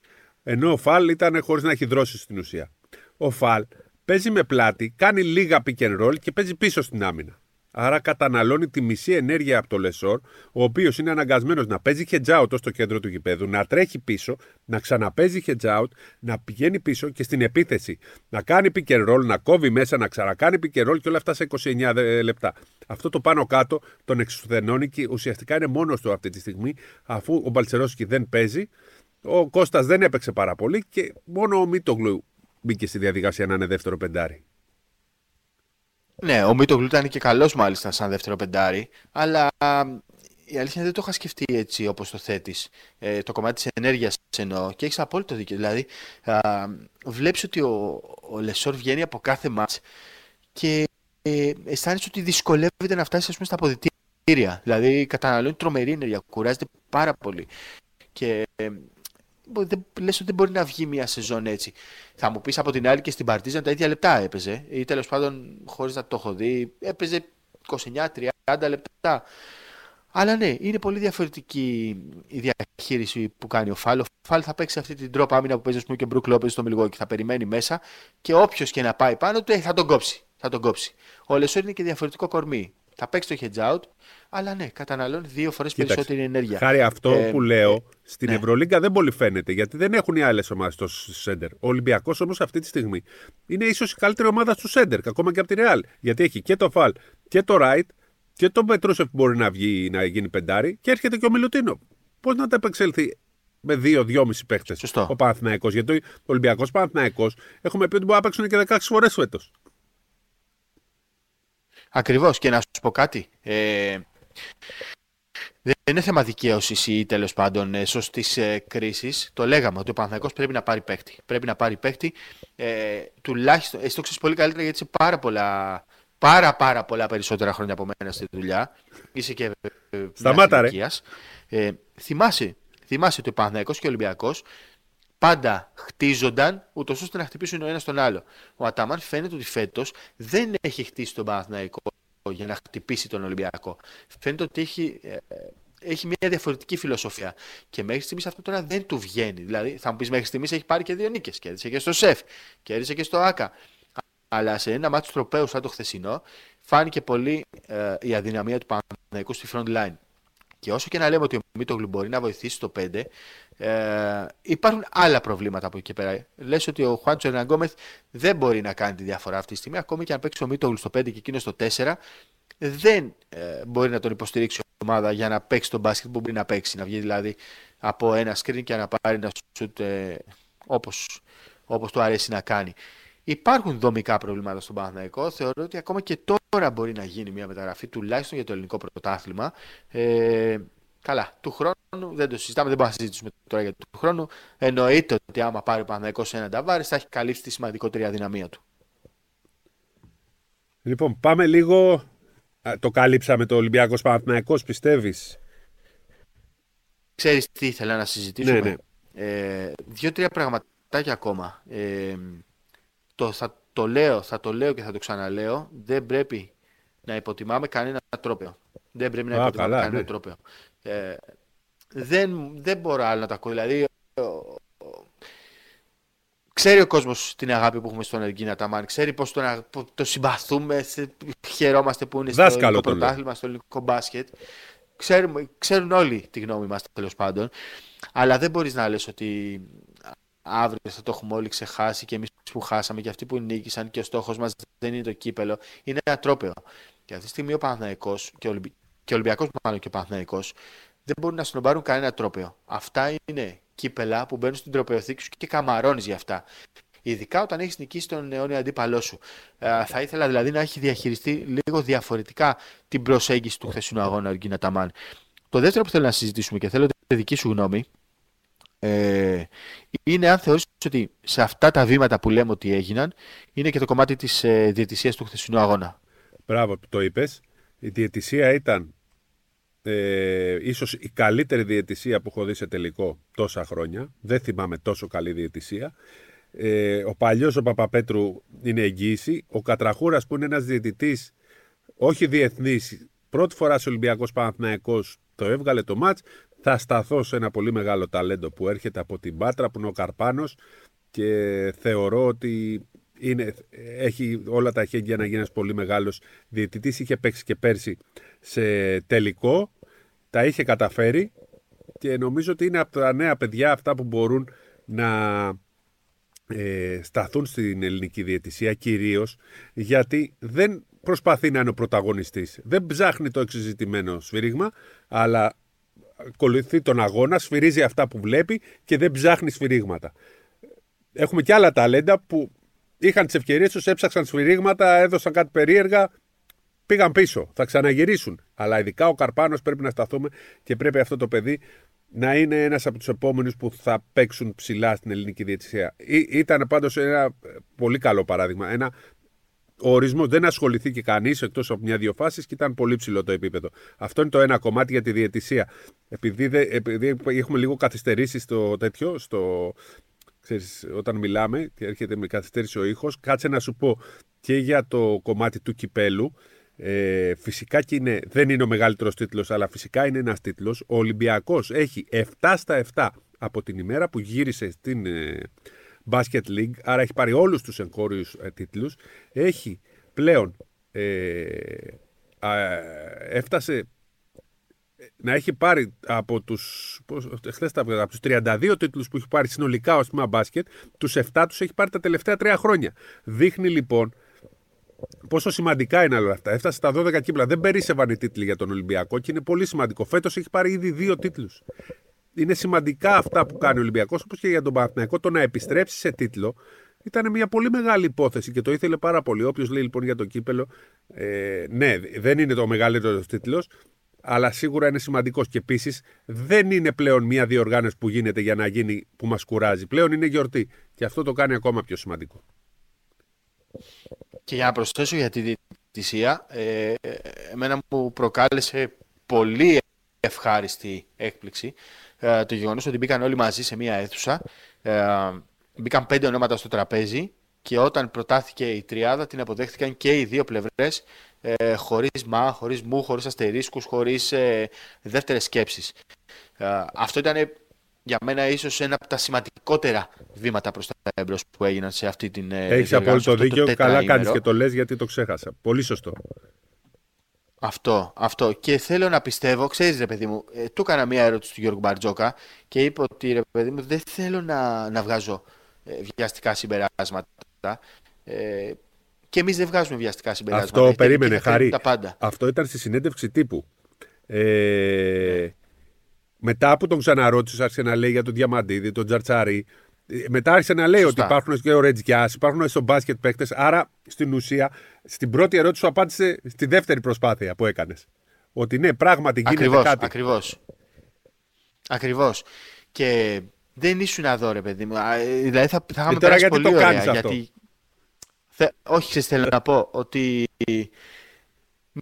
Ενώ ο Φαλ ήταν χωρίς να έχει ιδρώσει στην ουσία. Ο Φαλ παίζει με πλάτη, κάνει λίγα pick and roll και παίζει πίσω στην άμυνα. Άρα καταναλώνει τη μισή ενέργεια από το Λεσόρ, ο οποίος είναι αναγκασμένος να παίζει hedge out ως το κέντρο του γηπέδου, να τρέχει πίσω, να ξαναπέζει hedge out, να πηγαίνει πίσω και στην επίθεση να κάνει pick and roll, να κόβει μέσα, να ξανακάνει pick and roll και όλα αυτά σε 29 λεπτά. Αυτό το πάνω κάτω τον εξουθενώνει και ουσιαστικά είναι μόνος του αυτή τη στιγμή, αφού ο Μπαλτσερόσκι δεν παίζει, ο Κώστας δεν έπαιξε πάρα πολύ και μόνο ο Μίτογλου μπήκε στη διαδικασία να είναι δεύτερο πεντάρι. Ναι, ο Μίτογλου ήταν και καλός μάλιστα σαν δεύτερο πεντάρι, αλλά η αλήθεια δεν το είχα σκεφτεί έτσι όπως το θέτεις. Ε, το κομμάτι της ενέργειας εννοώ και έχεις απόλυτο δίκιο. Δηλαδή, βλέπεις ότι ο, ο Λεσόρ βγαίνει από κάθε μάτς και ε, αισθάνεσαι ότι δυσκολεύεται να φτάσει ας πούμε, στα αποδητήρια. Δηλαδή, καταναλώνει τρομερή ενέργεια, κουράζεται πάρα πολύ. Και ε, δεν, λες ότι δεν μπορεί να βγει μια σεζόν έτσι. Θα μου πεις από την άλλη και στην Παρτίζαν τα ίδια λεπτά έπαιζε. Ή τέλος πάντων, χωρίς να το έχω δει, έπαιζε 29-30 λεπτά. Αλλά ναι, είναι πολύ διαφορετική η διαχείριση που κάνει ο Φαλ. Ο Φαλ θα παίξει αυτή την drop άμυνα που παίζει πούμε, και Μπρουκ Λόπες στο Μιλγουόκι και θα περιμένει μέσα και όποιος και να πάει πάνω του ε, θα τον κόψει. Θα τον κόψει. Ο Λεσόρ είναι και διαφορετικό κορμί. Θα παίξει το hedge out, αλλά ναι, καταναλώνει δύο φορές περισσότερη ενέργεια. Χάρη αυτό ε, που λέω, στην ναι. Ευρωλίγκα δεν πολύ φαίνεται γιατί δεν έχουν οι άλλες ομάδες στο Σέντερ. Ο Ολυμπιακός όμως αυτή τη στιγμή είναι ίσως η καλύτερη ομάδα του Σέντερ, ακόμα και από τη Ρεάλ. Γιατί έχει και το Φαλ και το Ράιτ και το Πετρούσεφ που μπορεί να βγει να γίνει πεντάρι και έρχεται και ο Μιλουτίνο. Πώς να τα επεξέλθει με δύο-δυόμιση παίχτες ο Παναθυναϊκό. Γιατί ο Ολυμπιακός Παναθυναϊκό έχουμε πει ότι μπορεί να παίξουν και 16 φορές φέτος. Ακριβώς. Και να σου πω κάτι. Ε, δεν είναι θέμα δικαίωσης ή τέλος πάντων ε, σωστής ε, κρίσης. Το λέγαμε ότι ο Παναθηναϊκός πρέπει να πάρει παίκτη. Πρέπει να πάρει παίκτη. Ε, τουλάχιστον, εσύ το ξέρεις πολύ καλύτερα γιατί είσαι πάρα πολλά, πάρα, πάρα πολλά περισσότερα χρόνια από μένα στη δουλειά. Είσαι και. Ε, Σταμάτα, ρε. Ε, θυμάσαι, θυμάσαι ότι ο Παναθηναϊκός και ο Ολυμπιακός πάντα χτίζονταν ούτως ώστε να χτυπήσουν ο ένας τον άλλο. Ο Αταμάν φαίνεται ότι φέτος δεν έχει χτίσει τον Παναθηναϊκό για να χτυπήσει τον Ολυμπιακό. Φαίνεται ότι έχει, ε, έχει μια διαφορετική φιλοσοφία. Και μέχρι στιγμής αυτό τώρα δεν του βγαίνει. Δηλαδή, θα μου πεις μέχρι στιγμής έχει πάρει και δύο νίκες. Κέρδισε και στο ΣΕΦ, κέρδισε και στο ΑΚΑ. Αλλά σε ένα μάτι τροπέου σαν το χθεσινό, φάνηκε πολύ ε, η αδυναμία του Παναθηναϊκού στη front line. Και όσο και να λέμε ότι ο Μίτογλου μπορεί να βοηθήσει το 5, ε, υπάρχουν άλλα προβλήματα από εκεί και πέρα. Λες ότι ο Χουάντσο Ερναγκόμεθ δεν μπορεί να κάνει τη διαφορά αυτή τη στιγμή. Ακόμη και αν παίξει ο Μίτογλου στο 5 και εκείνο στο 4, δεν ε, μπορεί να τον υποστηρίξει η ομάδα για να παίξει τον μπάσκετ που μπορεί να παίξει. Να βγει δηλαδή από ένα screen και να πάρει ένα σουτ ε, όπως, όπως του αρέσει να κάνει. Υπάρχουν δομικά προβλήματα στον Παναθηναϊκό. Θεωρώ ότι ακόμα και τώρα μπορεί να γίνει μια μεταγραφή, τουλάχιστον για το ελληνικό πρωτάθλημα. Ε, καλά, του χρόνου δεν το συζητάμε, δεν μπορούμε να συζητήσουμε τώρα για του χρόνου. Εννοείται ότι άμα πάρει ο Παναθηναϊκός σε ένα ταβάρι, θα έχει καλύψει τη σημαντικότερη αδυναμία του. Λοιπόν, πάμε λίγο. Το κάλυψαμε το Ολυμπιακός Παναθηναϊκός, πιστεύεις; Ξέρεις τι ήθελα να συζητήσουμε; Ναι, ναι. Ε, Δύο-τρία πραγματάκια ακόμα. Ε, το, θα το λέω, θα το λέω και θα το ξαναλέω. Δεν πρέπει να υποτιμάμε κανένα τρόπαιο. Δεν πρέπει να υποτιμάμε καλά, κανένα ναι. τρόπαιο. Ε, δεν, δεν μπορώ άλλο να τα ακούω. Δηλαδή, Ξέρει ο κόσμος την αγάπη που έχουμε στον Εργίνα Ταμάν. Ξέρει πώς το, το συμπαθούμε. Χαιρόμαστε που είναι στο ελληνικό πρωτάθλημα, στο ελληνικό μπάσκετ. Ξέρουν, ξέρουν όλοι τη γνώμη μας τέλος πάντων. Αλλά δεν μπορείς να λες ότι αύριο θα το έχουμε όλοι ξεχάσει και εμείς που χάσαμε και αυτοί που νίκησαν και ο στόχος μας δεν είναι το κύπελο. Είναι ένα τρόπαιο. Και αυτή τη στιγμή ο Παναθναϊκό και ο Ολυμπιακός, μάλλον και ο Παναθναϊκό, δεν μπορούν να συνομπάρουν κανένα τρόπαιο. Αυτά είναι κύπελα που μπαίνουν στην τροπεοθήκη σου και καμαρώνεις για αυτά. Ειδικά όταν έχεις νικήσει τον αιώνιο αντίπαλό σου. Ε, θα ήθελα δηλαδή να έχει διαχειριστεί λίγο διαφορετικά την προσέγγιση του χθεσινού αγώνα ο Γκίνα Ταμάν. Το δεύτερο που θέλω να συζητήσουμε και θέλω τη δική σου γνώμη ε, είναι αν θεωρείς ότι σε αυτά τα βήματα που λέμε ότι έγιναν είναι και το κομμάτι της ε, διαιτησίας του χθεσινού αγώνα. Μπράβο, το είπες. Η διαιτησία ήταν ε, ίσως η καλύτερη διαιτησία που έχω δει σε τελικό τόσα χρόνια. Δεν θυμάμαι τόσο καλή διαιτησία. Ε, ο παλιός ο Παπαπέτρου είναι εγγύηση. Ο Κατραχούρας που είναι ένας διαιτητής, όχι διεθνής, πρώτη φορά σε Ολυμπιακός Παναθυναϊκό το έβγαλε το μάτς. Θα σταθώ σε ένα πολύ μεγάλο ταλέντο που έρχεται από την Πάτρα, που είναι ο Καρπάνος και θεωρώ ότι είναι, έχει όλα τα χέρια να γίνει ένας πολύ μεγάλος διαιτητής. Είχε παίξει και πέρσι σε τελικό. Τα είχε καταφέρει και νομίζω ότι είναι από τα νέα παιδιά αυτά που μπορούν να ε, σταθούν στην ελληνική διαιτησία κυρίως γιατί δεν προσπαθεί να είναι ο πρωταγωνιστής. Δεν ψάχνει το εξεζητημένο σφύριγμα αλλά ακολουθεί τον αγώνα, σφυρίζει αυτά που βλέπει και δεν ψάχνει σφυρίγματα. Έχουμε και άλλα ταλέντα που είχαν τις ευκαιρίες τους, έψαξαν σφυρίγματα, έδωσαν κάτι περίεργα, πήγαν πίσω. Θα ξαναγυρίσουν. Αλλά ειδικά ο Καρπάνος πρέπει να σταθούμε και πρέπει αυτό το παιδί να είναι ένας από τους επόμενους που θα παίξουν ψηλά στην ελληνική διαιτησία. Ήταν πάντως ένα πολύ καλό παράδειγμα. Ένα ο ορισμός δεν ασχοληθεί κανείς εκτός από μια-δύο φάσεις και ήταν πολύ ψηλό το επίπεδο. Αυτό είναι το ένα κομμάτι για τη διαιτησία. Επειδή, επειδή έχουμε λίγο καθυστερήσει στο τέτοιο, στο, ξέρεις, όταν μιλάμε και έρχεται με καθυστέρηση ο ήχος, κάτσε να σου πω και για το κομμάτι του κυπέλου. Ε, φυσικά και είναι, δεν είναι ο μεγαλύτερος τίτλος, αλλά φυσικά είναι ένας τίτλος. Ο Ολυμπιακός έχει 7 στα 7 από την ημέρα που γύρισε στην ε, Basket League, άρα έχει πάρει όλους τους εγχώριους ε, τίτλους. Έχει πλέον ε, έφτασε να έχει πάρει από τους, χθες από τους 32 τίτλους που έχει πάρει συνολικά ως τμήμα μπάσκετ, τους 7 τους έχει πάρει τα τελευταία 3 χρόνια. Δείχνει λοιπόν πόσο σημαντικά είναι όλα αυτά. Έφτασε στα 12 κύπλα. Δεν περίσευαν οι τίτλοι για τον Ολυμπιακό και είναι πολύ σημαντικό. Φέτος έχει πάρει ήδη δύο τίτλους. Είναι σημαντικά αυτά που κάνει ο Ολυμπιακός, όπως και για τον Παναθηναϊκό, το να επιστρέψει σε τίτλο. Ήταν μια πολύ μεγάλη υπόθεση και το ήθελε πάρα πολύ. Όποιος λέει λοιπόν για το κύπελο, ε, ναι, δεν είναι το μεγαλύτερο τίτλος, αλλά σίγουρα είναι σημαντικός. Και επίσης δεν είναι πλέον μια διοργάνωση που γίνεται για να γίνει που μας κουράζει. Πλέον είναι γιορτή. Και αυτό το κάνει ακόμα πιο σημαντικό. Και για να προσθέσω για τη διαιτησία, ε, εμένα μου προκάλεσε πολύ ευχάριστη έκπληξη ε, το γεγονός ότι μπήκαν όλοι μαζί σε μία αίθουσα. Ε, μπήκαν πέντε ονόματα στο τραπέζι και όταν προτάθηκε η τριάδα την αποδέχτηκαν και οι δύο πλευρές ε, χωρίς μα, χωρίς μου, χωρίς αστερίσκους, χωρίς ε, δεύτερες σκέψεις. Ε, αυτό ήταν για μένα ίσως ένα από τα σημαντικότερα βήματα προς τα εμπρός που έγιναν σε αυτή την ε, Έχεις απόλυτο δίκιο, καλά κάνεις και το λες γιατί το ξέχασα. Πολύ σωστό. Αυτό, αυτό. Και θέλω να πιστεύω, ξέρεις ρε παιδί μου, ε, του έκανα μία ερώτηση του Γιώργου Μπαρτζόκα και είπε ότι ρε παιδί μου δεν θέλω να, να βγάζω ε, βιαστικά συμπεράσματα. Ε, και εμείς δεν βγάζουμε βιαστικά συμπεράσματα. Αυτό περίμενε, Χαρή. Αυτό ήταν στη συνέντευξη τύπου. Ε, μετά που τον ξαναρώτησε, άρχισε να λέει για τον Διαμαντίδη, τον Τζαρτσάρη. Μετά άρχισε να λέει ότι υπάρχουν και ο Ρετζιά, υπάρχουν στο μπάσκετ παίκτες. Άρα στην ουσία, στην πρώτη ερώτηση σου απάντησε στη δεύτερη προσπάθεια που έκανες. Ότι ναι, πράγματι γίνεται ακριβώς, κάτι. Ακριβώς. Ακριβώς. Και δεν ήσουν εδώ, ρε παιδί μου. Δηλαδή θα, θα είχαμε περάσει πολύ το ωραία. Γιατί... Θε... Όχι, ξέρεις, θέλω να πω ότι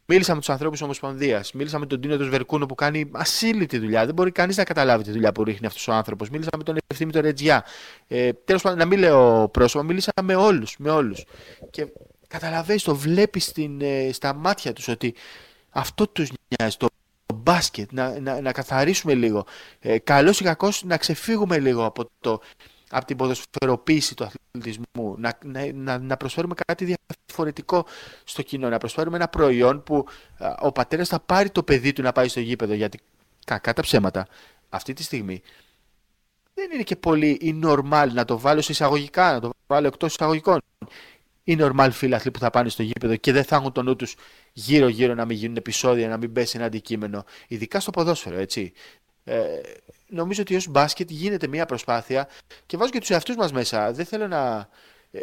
Μίλησα με τους ανθρώπους της Ομοσπονδίας. Μίλησα με τον Τίνο του Βερκούνο που κάνει ασύλληπτη δουλειά. Δεν μπορεί κανείς να καταλάβει τη δουλειά που ρίχνει αυτός ο άνθρωπος. Μίλησα με τον Ευθύμη τον Ρετζιά. Ε, Τέλος πάντων, να μην λέω πρόσωπα, μίλησα με όλους. Με όλους. Και καταλαβαίνεις, το βλέπεις ε, στα μάτια τους ότι αυτό τους νοιάζει. Το μπάσκετ, να, να, να καθαρίσουμε λίγο. Ε, Καλός ή κακός να ξεφύγουμε λίγο από το από την ποδοσφαιροποίηση του αθλητισμού, να, να, να προσφέρουμε κάτι διαφορετικό στο κοινό, να προσφέρουμε ένα προϊόν που ο πατέρας θα πάρει το παιδί του να πάει στο γήπεδο, γιατί κακά τα ψέματα αυτή τη στιγμή δεν είναι και πολύ η normal να το βάλω σε εισαγωγικά, να το βάλω εκτός εισαγωγικών. Οι normal φίλαθλοι που θα πάνε στο γήπεδο και δεν θα έχουν το νου τους γύρω-γύρω να μην γίνουν επεισόδια, να μην πέσει ένα αντικείμενο. Ειδικά στο ποδόσφαιρο, έτσι. Ε, νομίζω ότι ως μπάσκετ γίνεται μια προσπάθεια και βάζω και τους εαυτούς μας μέσα. Δεν θέλω να... Ε,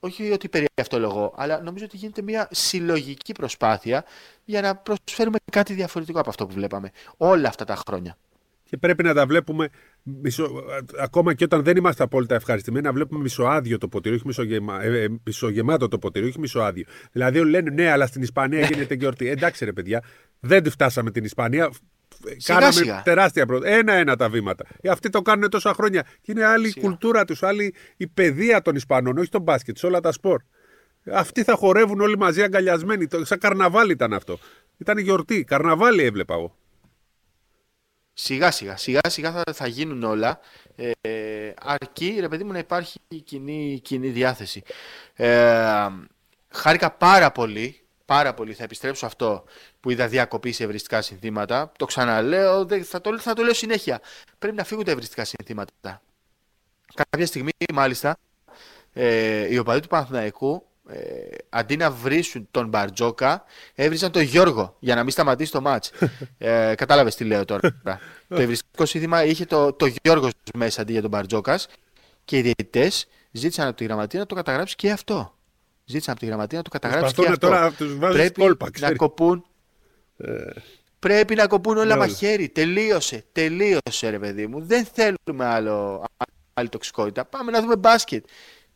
όχι ότι περί αυτό λόγο, αλλά νομίζω ότι γίνεται μια συλλογική προσπάθεια για να προσφέρουμε κάτι διαφορετικό από αυτό που βλέπαμε όλα αυτά τα χρόνια. Και πρέπει να τα βλέπουμε μισο, ακόμα και όταν δεν είμαστε απόλυτα ευχαριστημένοι, να βλέπουμε μισοάδιο το ποτήρι, όχι μισογεμα, ε, ε μισογεμάτο το ποτήρι, όχι μισοάδιο. Δηλαδή όλοι λένε ναι, αλλά στην Ισπανία γίνεται γιορτή. Εντάξει ρε παιδιά, δεν τη φτάσαμε την Ισπανία. Κάναμε σιγά. τεράστια πρόοδο. Ένα-ένα τα βήματα. Ε, αυτοί το κάνουν τόσα χρόνια. Και είναι άλλη η κουλτούρα τους, άλλη η παιδεία των Ισπανών, όχι το μπάσκετ, σε όλα τα σπορ. Αυτοί θα χορεύουν όλοι μαζί αγκαλιασμένοι. Σαν καρναβάλι ήταν αυτό. Ήταν γιορτή. Καρναβάλι έβλεπα εγώ. Σιγά σιγά, σιγά σιγά θα, θα γίνουν όλα. Ε, αρκεί, ρε παιδί μου, να υπάρχει κοινή, κοινή διάθεση. Ε, χάρηκα πάρα πολύ πάρα πολύ. Θα επιστρέψω αυτό που είδα διακοπή σε ευριστικά συνθήματα. Το ξαναλέω, θα το, θα το λέω συνέχεια. Πρέπει να φύγουν τα ευριστικά συνθήματα. Κάποια στιγμή, μάλιστα, ε, οι οπαδοί του Παναθηναϊκού ε, αντί να βρίσουν τον Μπαρτζόκα, έβριζαν τον Γιώργο για να μην σταματήσει το μάτς. *laughs* Ε, Κατάλαβες τι λέω τώρα. το ευριστικό σύνθημα είχε το, το Γιώργος μέσα αντί για τον Μπαρτζόκας και οι διαιτητές ζήτησαν από τη γραμματεία να το καταγράψει και αυτό ζήτησαν από τη γραμματεία να το καταγράψει και αυτό. Τώρα τους Πρέπει κόλπα, να κοπούν. Ε... Πρέπει να κοπούν όλα ναι, μαχαίρι. Τελείωσε. Τελείωσε, ρε παιδί μου. Δεν θέλουμε άλλο, άλλη τοξικότητα. Πάμε να δούμε μπάσκετ.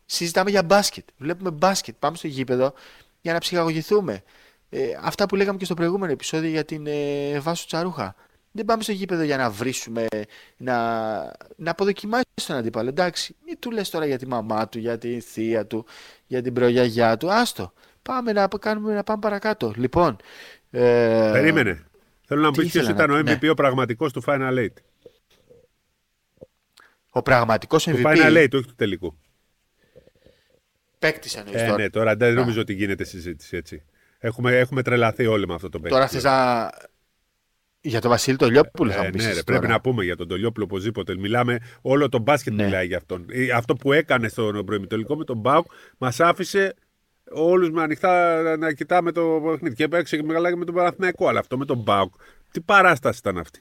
Συζητάμε για μπάσκετ. Βλέπουμε μπάσκετ. Πάμε στο γήπεδο για να ψυχαγωγηθούμε. Ε, αυτά που λέγαμε και στο προηγούμενο επεισόδιο για την ε, Βάσου Τσαρούχα. Δεν πάμε στο γήπεδο για να βρίσουμε, να, να αποδοκιμάσεις τον αντίπαλο. Εντάξει, μην του λες τώρα για τη μαμά του, για τη θεία του, για την προγιαγιά του. Άστο. Πάμε να, κάνουμε, να πάμε παρακάτω. Λοιπόν. Ε... Περίμενε. Θέλω να μου πεις ποιος ήταν ο MVP ναι. ο πραγματικός του Final Eight. Ο πραγματικός MVP. Του Final Eight, όχι του τελικού. Παίκτης εννοείς ε, τώρα. Ναι, τώρα δεν νομίζω ότι γίνεται συζήτηση έτσι. Έχουμε, έχουμε τρελαθεί όλοι με αυτό το παίκτη. Τώρα θες να, για τον Βασίλη Τολιόπουλο ε, θα ναι, ρε, πρέπει να πούμε για τον Τολιόπουλο οπωσδήποτε. Μιλάμε, όλο το μπάσκετ ναι. μιλάει για αυτόν. Αυτό που έκανε στον προημιτελικό με τον Μπάουκ μας άφησε όλους με ανοιχτά να κοιτάμε το παιχνίδι. Και έπαιξε και μεγάλα με τον Παναθηναϊκό. Αλλά αυτό με τον Μπάουκ, τι παράσταση ήταν αυτή.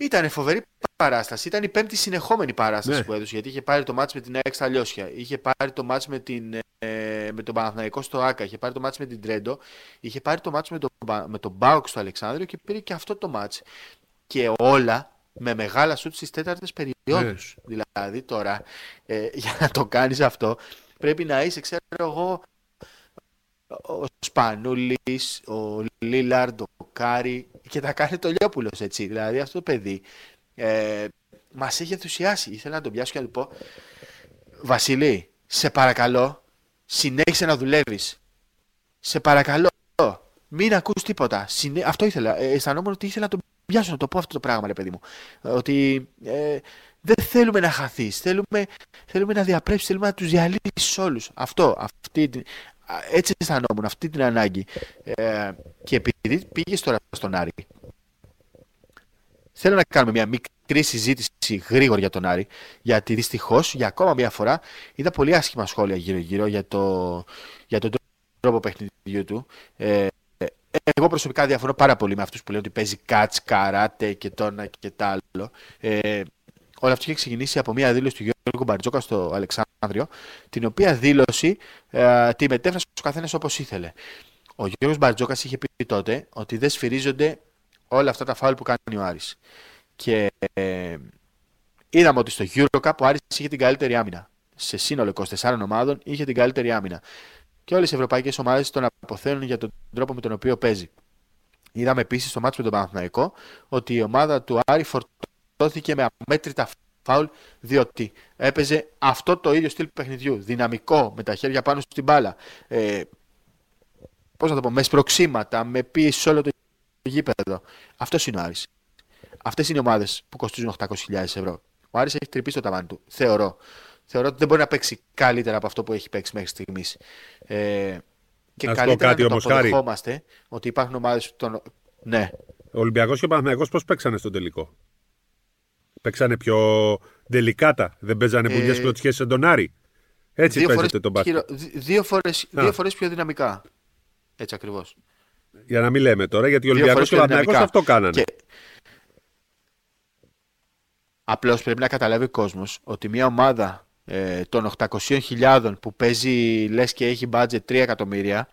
Ήταν φοβερή παράσταση. Ήταν η πέμπτη συνεχόμενη παράσταση ναι. που έδωσε. Γιατί είχε πάρει το μάτς με την Έξτα Λιώσια. Είχε πάρει το μάτς με, την, ε, με τον Παναθηναϊκό στο Άκα. Είχε πάρει το μάτς με την Τρέντο. Είχε πάρει το μάτς με, το, με τον Μπάουκ στο Αλεξάνδριο και πήρε και αυτό το μάτς. Και όλα με μεγάλα σουτ στις τέταρτες περιόδους. Ναι. Δηλαδή τώρα, ε, για να το κάνεις αυτό, πρέπει να είσαι, ξέρω εγώ, ο Σπανούλης, ο Λίλαρντ, ο Κάρι και τα κάνει ο Τολιόπουλος έτσι. Δηλαδή αυτό το παιδί ε, μας έχει ενθουσιάσει. Ήθελα να τον πιάσω και να του πω, Βασίλη, σε παρακαλώ, συνέχισε να δουλεύεις. Σε παρακαλώ, μην ακούς τίποτα. Συνέ... Αυτό ήθελα. Ε, αισθανόμουν ότι ήθελα να τον πιάσω να το πω αυτό το πράγμα, ρε παιδί μου. Ότι ε, δεν θέλουμε να χαθείς. Θέλουμε, θέλουμε να διαπρέψεις, θέλουμε να τους διαλύσεις όλους. Αυτό, αυτή, έτσι αισθανόμουν, αυτή την ανάγκη. Ε, και επειδή πήγε τώρα στον Άρη, θέλω να κάνουμε μια μικρή συζήτηση γρήγορα για τον Άρη, γιατί δυστυχώς για ακόμα μια φορά είδα πολύ άσχημα σχόλια γύρω-γύρω για, το, για τον τρόπο παιχνιδιού του. Ε, εγώ προσωπικά διαφωνώ πάρα πολύ με αυτούς που λένε ότι παίζει κάτς, καράτε και το ένα και το άλλο. Ε, Όλο αυτό είχε ξεκινήσει από μια δήλωση του Γιώργου Μπαρτζόκα στο Αλεξάνδριο, την οποία δήλωση ε, τη μετέφρασε ο καθένας όπως ήθελε. Ο Γιώργος Μπαρτζόκας είχε πει τότε ότι δεν σφυρίζονται όλα αυτά τα φάουλ που κάνει ο Άρης. Και ε, είδαμε ότι στο EuroCup ο Άρης είχε την καλύτερη άμυνα. Σε σύνολο 24 ομάδων είχε την καλύτερη άμυνα. Και όλες οι ευρωπαϊκές ομάδες τον αποθέουν για τον τρόπο με τον οποίο παίζει. Είδαμε επίσης στο μάτσο με τον Παναθηναϊκό ότι η ομάδα του Άρη φορτώθηκε με αμέτρητα φάουλ διότι έπαιζε αυτό το ίδιο στυλ παιχνιδιού. Δυναμικό, με τα χέρια πάνω στην μπάλα. Ε, Πώς να το πω, με σπροξήματα, με πίεση όλο το γήπεδο. Αυτός είναι ο Άρης. Αυτές είναι οι ομάδες που κοστίζουν 800.000 ευρώ. Ο Άρης έχει τρυπήσει το ταβάνι του. Θεωρώ. Θεωρώ ότι δεν μπορεί να παίξει καλύτερα από αυτό που έχει παίξει μέχρι στιγμής. Ε, και να καλύτερα κάτι, να το αποδεχόμαστε ότι υπάρχουν ομάδες που Ναι. Ο Ολυμπιακός και ο Παναθηναϊκός πώς παίξανε στο τελικό; Παίξανε πιο δελικάτα. Δεν παίζανε ε... που κλωτσιέ σε τον Άρη. Έτσι δύο παίζεται τον μπάσκετ. Δύο φορές πιο δυναμικά. Έτσι ακριβώς. Για να μην λέμε τώρα, γιατί ο Ολυμπιακός και ο Παναθηναϊκός αυτό κάνανε. Και... Απλώς πρέπει να καταλάβει ο κόσμος ότι μια ομάδα ε, των 800.000 που παίζει λες και έχει budget 3 εκατομμύρια,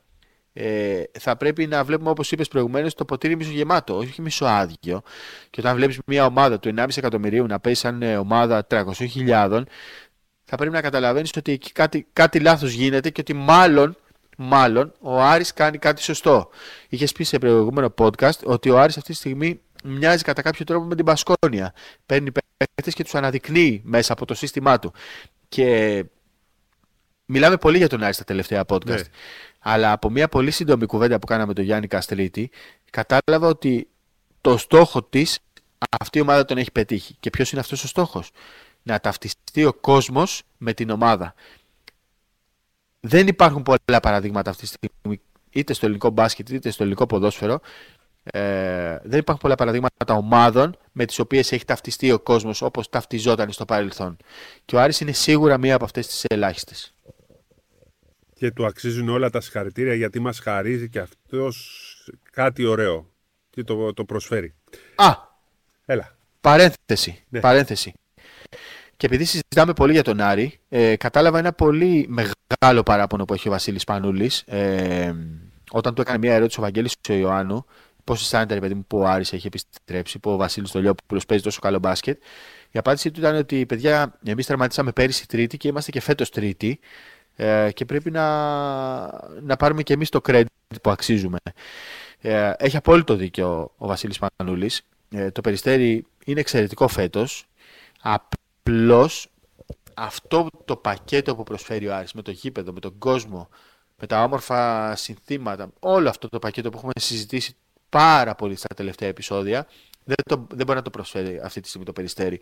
ε, θα πρέπει να βλέπουμε όπως είπες προηγουμένως το ποτήρι μισογεμάτο, όχι μισοάδιο. Και όταν βλέπεις μια ομάδα του 1,5 εκατομμυρίου να παίζει σαν ε, ομάδα 300.000, θα πρέπει να καταλαβαίνεις ότι εκεί κάτι, κάτι λάθος γίνεται και ότι μάλλον μάλλον ο Άρης κάνει κάτι σωστό. Είχες πει σε προηγούμενο podcast ότι ο Άρης αυτή τη στιγμή μοιάζει κατά κάποιο τρόπο με την Πασκόνια. Παίρνει παίχτε και τους αναδεικνύει μέσα από το σύστημά του. Και μιλάμε πολύ για τον Άρη στα τελευταία podcast. Ναι. Αλλά από μια πολύ σύντομη κουβέντα που κάναμε τον Γιάννη Καστρίτη, κατάλαβα ότι το στόχο της αυτή η ομάδα τον έχει πετύχει. Και ποιος είναι αυτός ο στόχος, Να ταυτιστεί ο κόσμος με την ομάδα. Δεν υπάρχουν πολλά παραδείγματα αυτή τη στιγμή, είτε στο ελληνικό μπάσκετ είτε στο ελληνικό ποδόσφαιρο. Ε, δεν υπάρχουν πολλά παραδείγματα ομάδων με τις οποίες έχει ταυτιστεί ο κόσμος όπως ταυτιζόταν στο παρελθόν. Και ο Άρης είναι σίγουρα μία από αυτές τις ελάχιστες. Και του αξίζουν όλα τα συγχαρητήρια γιατί μας χαρίζει και αυτός κάτι ωραίο. Και το, το προσφέρει. Α! Έλα. Παρένθεση. Ναι. Παρένθεση. Και επειδή συζητάμε πολύ για τον Άρη, ε, κατάλαβα ένα πολύ μεγάλο παράπονο που έχει ο Βασίλης Πανούλης. Ε, όταν του έκανε μια ερώτηση ο Βαγγέλης ο Ιωάννου, πώς αισθάνεται, ρε παιδί μου, που ο Άρης έχει επιστρέψει, που ο Βασίλης Τολιόπουλος παίζει τόσο καλό μπάσκετ. Η απάντησή του ήταν ότι, παιδιά, εμείς τερματίσαμε πέρυσι Τρίτη και είμαστε και φέτος Τρίτη. Ε, και πρέπει να, να πάρουμε και εμείς το credit που αξίζουμε. Ε, έχει απόλυτο δίκιο ο Βασίλης Πανούλης. Ε, το περιστέρι είναι εξαιρετικό φέτος. Απλώς αυτό το πακέτο που προσφέρει ο Άρης με το γήπεδο, με τον κόσμο, με τα όμορφα συνθήματα, όλο αυτό το πακέτο που έχουμε συζητήσει πάρα πολύ στα τελευταία επεισόδια, δεν, το, δεν μπορεί να το προσφέρει αυτή τη στιγμή το Περιστέρι.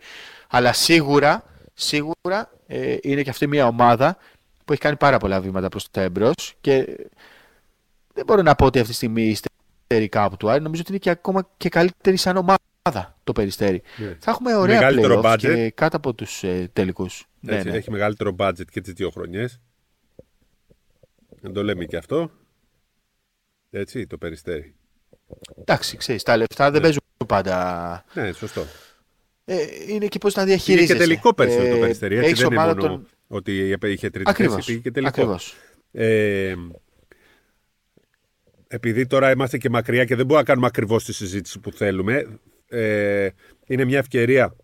Αλλά σίγουρα, σίγουρα ε, είναι και αυτή μια ομάδα που έχει κάνει πάρα πολλά βήματα προς τα εμπρός και δεν μπορώ να πω ότι αυτή τη στιγμή είστε κάπου του Άρη. Νομίζω ότι είναι και ακόμα και καλύτερη σαν ομάδα το Περιστέρι. Ναι. Θα έχουμε ωραία μεγαλύτερο budget. και κάτω από τους ε, τελικούς. Ναι, ναι. Έχει μεγαλύτερο budget και τις δύο χρονιές. Να το λέμε και αυτό. Έτσι, το Περιστέρι. Εντάξει, ξέρεις, τα λεφτά δεν ναι. παίζουν πάντα. Ναι, σωστό. Ε, είναι και πώς τα διαχειρίζεσαι. Είναι και τελικό πέρσι ε, το Περιστέρι. Έτσι, δεν είναι μόνο τον... ότι είχε τρίτη Ακριβώς. θέση, πήγε και τελικό. Ακριβώς. Ε, επειδή τώρα είμαστε και μακριά και δεν μπορούμε να κάνουμε ακριβώς τη συζήτηση που θέλουμε, ε, είναι μια ευκαιρία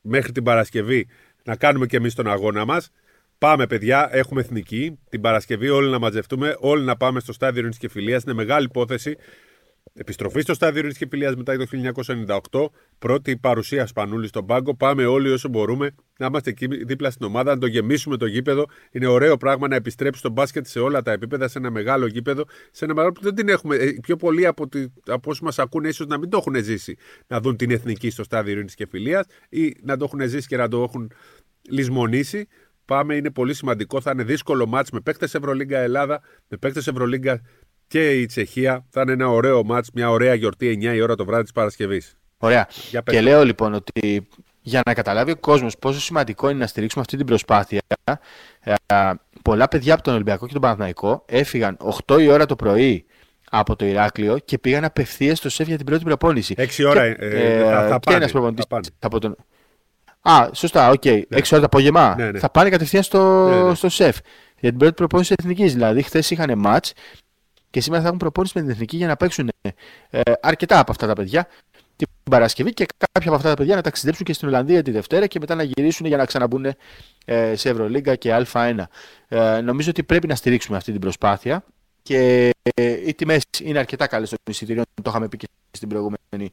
μέχρι την Παρασκευή να κάνουμε και εμείς τον αγώνα μας. Πάμε, παιδιά, έχουμε εθνική. Την Παρασκευή όλοι να μαζευτούμε, όλοι να πάμε στο στάδιο Ειρήνης και Φιλίας. Είναι μεγάλη υπόθεση. Επιστροφή στο στάδιο Ειρήνη και Φιλία μετά το 1998. Πρώτη παρουσία Σπανούλης στον πάγκο. Πάμε όλοι όσο μπορούμε να είμαστε εκεί δίπλα στην ομάδα, να το γεμίσουμε το γήπεδο. Είναι ωραίο πράγμα να επιστρέψει το μπάσκετ σε όλα τα επίπεδα, σε ένα μεγάλο γήπεδο. Σε ένα μεγάλο που δεν την έχουμε. Ε, πιο πολλοί από, τη, από όσους μας ακούνε, ίσως να μην το έχουν ζήσει. Να δουν την εθνική στο στάδιο Ειρήνη και Φιλία ή να το έχουν ζήσει και να το έχουν λησμονήσει. Πάμε, είναι πολύ σημαντικό. Θα είναι δύσκολο μάτς με παίκτες Ευρωλίγκα Ελλάδα, με παίκτες Ευρωλίγκα και η Τσεχία. Θα είναι ένα ωραίο μάτς, μια ωραία γιορτή 9 η ώρα το βράδυ της Παρασκευής. Ωραία. και λέω λοιπόν ότι για να καταλάβει ο κόσμος πόσο σημαντικό είναι να στηρίξουμε αυτή την προσπάθεια, ε, πολλά παιδιά από τον Ολυμπιακό και τον Παναθηναϊκό έφυγαν 8 η ώρα το πρωί από το Ηράκλειο και πήγαν απευθείας στο ΣΕΦ για την πρώτη προπόνηση. 6 ώρα. Και, ε, ε, θα, θα και ένας προπονητής από τον. Α, σωστά, ok. Okay. Ναι. 6 ώρα το απόγευμα. Ναι, ναι. Θα πάνε κατευθείαν στο, ναι, ναι. στο ΣΕΦ. Για την πρώτη προπόνηση της εθνικής. Δηλαδή, χθες είχαν ματς και σήμερα θα έχουν προπόνηση με την εθνική για να παίξουν ε, αρκετά από αυτά τα παιδιά την Παρασκευή και κάποια από αυτά τα παιδιά να ταξιδέψουν και στην Ολλανδία τη Δευτέρα και μετά να γυρίσουν για να ξαναμπούν ε, σε Ευρωλίγκα και Α1. Ε, νομίζω ότι πρέπει να στηρίξουμε αυτή την προσπάθεια και ε, οι τιμές είναι αρκετά καλές στο εισιτήριο. Το είχαμε πει και στην προηγούμενη,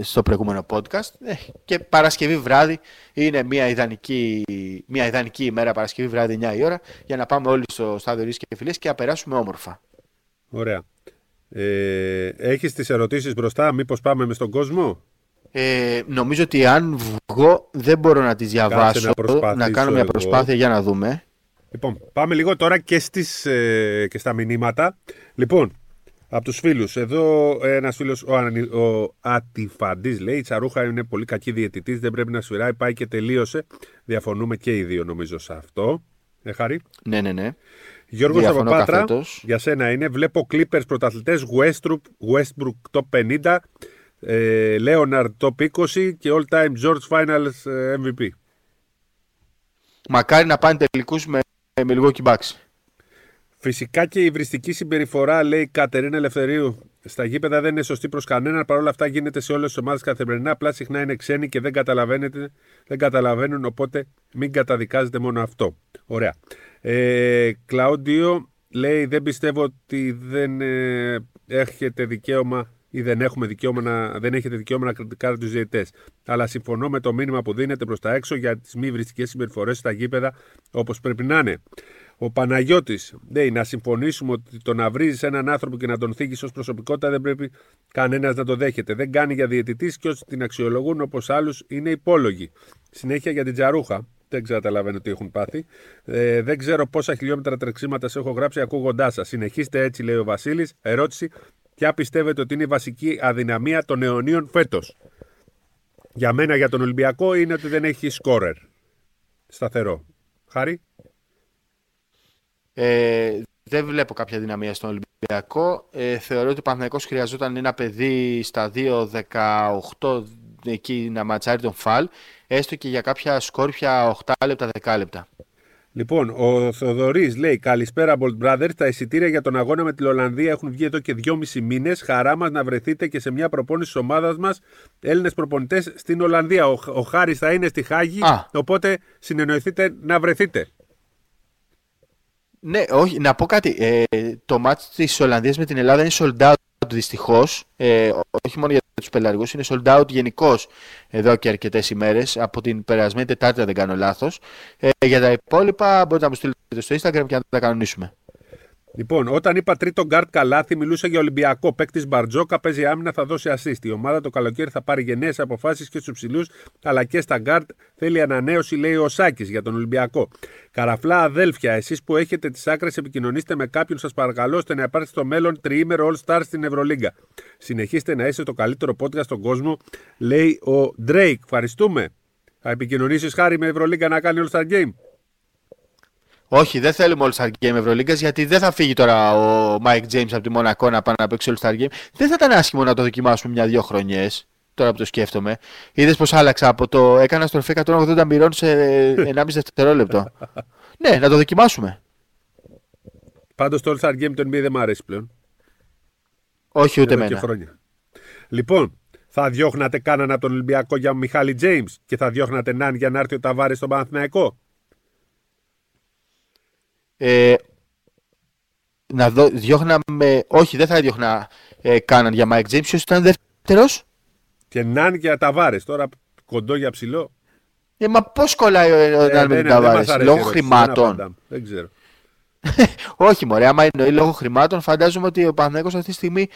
στο προηγούμενο podcast. Ε, και Παρασκευή βράδυ είναι μια ιδανική, μια ιδανική ημέρα, Παρασκευή βράδυ 9 η ώρα, για να πάμε όλοι στο στάδιο Ρίσκη και Φιλές και να περάσουμε όμορφα. Ωραία. Ε, έχεις τις ερωτήσεις μπροστά, μήπως πάμε με στον κόσμο; Ε, νομίζω ότι αν βγω δεν μπορώ να τις διαβάσω, να, να κάνω μια προσπάθεια για να δούμε. Λοιπόν, πάμε λίγο τώρα και, στις, ε, και στα μηνύματα. Λοιπόν, από τους φίλους, εδώ ένας φίλος, ο, ο Ατιφαντής λέει, η Τσαρούχα είναι πολύ κακή διαιτητής, δεν πρέπει να σφυράει, πάει και τελείωσε. Διαφωνούμε και οι δύο νομίζω σε αυτό. Ε, Χαρή. Ναι, ναι, ναι. Γιώργος Πάτρα, για σένα είναι. Βλέπω Clippers πρωταθλητές Westbrook, Westbrook top 50, ε, Leonard top 20 και all time George Finals ε, MVP. Μακάρι να πάνε τελικούς με, με λίγο Bucks. Φυσικά και η βριστική συμπεριφορά, λέει η Κατερίνα Ελευθερίου, στα γήπεδα δεν είναι σωστή προς κανέναν. Παρ' όλα αυτά γίνεται σε όλες τις ομάδες καθημερινά. Απλά συχνά είναι ξένοι και δεν, δεν καταλαβαίνουν. Οπότε μην καταδικάζετε μόνο αυτό. Ωραία. Ε, Κλάουντιο λέει: Δεν πιστεύω ότι δεν ε, έχετε δικαίωμα ή δεν, έχουμε δικαίωμα να, δεν έχετε δικαίωμα να κριτικάρετε τους διαιτητές. Αλλά συμφωνώ με το μήνυμα που δίνετε προς τα έξω για τις μη βριστικές συμπεριφορές στα γήπεδα όπως πρέπει να είναι. Ο Παναγιώτης λέει να συμφωνήσουμε ότι το να βρίζεις έναν άνθρωπο και να τον θίγεις ως προσωπικότητα δεν πρέπει κανένας να το δέχεται. Δεν κάνει για διαιτητής και όσοι την αξιολογούν όπως άλλους είναι υπόλογοι. Συνέχεια για την Τζαρούχα. Δεν καταλαβαίνω τι έχουν πάθει. Ε, δεν ξέρω πόσα χιλιόμετρα τρεξίματα σε έχω γράψει ακούγοντάς σας. Συνεχίστε έτσι, λέει ο Βασίλης. Ερώτηση: Ποια πιστεύετε ότι είναι η βασική αδυναμία των αιωνίων φέτος; Για μένα, για τον Ολυμπιακό, είναι ότι δεν έχει σκόρερ. Σταθερό. Χάρη. Ε, δεν βλέπω κάποια δυναμία στον Ολυμπιακό. Ε, θεωρώ ότι ο Παναθηναϊκός χρειαζόταν ένα παιδί στα 2-18 εκεί να ματσάρει τον Φαλ, έστω και για κάποια σκόρπια 8 λεπτά, 10 λεπτά. Λοιπόν, ο Θοδωρής λέει: Καλησπέρα, Bolt Brothers. Τα εισιτήρια για τον αγώνα με την Ολλανδία έχουν βγει εδώ και δυόμισι μήνες. Χαρά μας να βρεθείτε και σε μια προπόνηση της ομάδας μας Έλληνες προπονητές στην Ολλανδία. Ο, ο Χάρης θα είναι στη Χάγη, οπότε συνεννοηθείτε να βρεθείτε. Ναι, όχι, να πω κάτι. Ε, το ματς της Ολλανδίας με την Ελλάδα είναι sold out δυστυχώς. Ε, όχι μόνο για τους πελαργούς, είναι sold out γενικώς εδώ και αρκετές ημέρες. Από την περασμένη Τετάρτη, αν δεν κάνω λάθος. Ε, για τα υπόλοιπα μπορείτε να μου στείλετε στο Instagram και να τα κανονίσουμε. Λοιπόν, όταν είπα τρίτο γκάρτ καλάθι, μιλούσα για Ολυμπιακό. Παίκτης Μπαρτζόκα παίζει άμυνα, θα δώσει assist. Η ομάδα το καλοκαίρι θα πάρει γενναίες αποφάσεις και στους ψηλούς, αλλά και στα γκάρτ. Θέλει ανανέωση, λέει ο Σάκης για τον Ολυμπιακό. Καραφλά αδέλφια, εσείς που έχετε τις άκρες, επικοινωνήστε με κάποιον, σας παρακαλώ, ώστε να υπάρξει στο μέλλον τριήμερο All Stars στην Ευρωλίγκα. Συνεχίστε να είστε το καλύτερο podcast στον κόσμο, λέει ο Drake. Ευχαριστούμε. Θα επικοινωνήσεις Χάρη με Ευρωλίγκα να κάνει All Star Game. Όχι, δεν θέλουμε All Star Game Ευρωλίγκας γιατί δεν θα φύγει τώρα ο Mike James από τη Μονακό να πάει να παίξει All Star Game. Δεν θα ήταν άσχημο να το δοκιμάσουμε μια-δύο χρονιές. Τώρα που το σκέφτομαι. Είδες πως άλλαξα από το έκανα στροφή 180 μοιρών σε *laughs* 1,5 δευτερόλεπτο. ναι, να το δοκιμάσουμε. Πάντως το All Star Game το NBA δεν μου αρέσει πλέον. Όχι, ούτε εμένα. Χρόνια. Λοιπόν, θα διώχνατε κάνανα τον Ολυμπιακό για Μιχάλη James και θα διώχνατε Ναν για να έρθει ο Ταβάρης στον Παναθηναϊκό; Ε, να δω, διώχναμε. Όχι, δεν θα διώχνα ε, κάναν για Mike James. Ποιο ήταν δεύτερο. Και Ναν για Ταβάρε. Τώρα κοντό για ψηλό. Ε, μα πώ κολλάει ο Ναν με τον Ταβάρε. Λόγω χρημάτων. Δεν ξέρω. Όχι, μωρέ, άμα είναι λόγω χρημάτων, φαντάζομαι ότι ο Παναγιώ αυτή τη στιγμή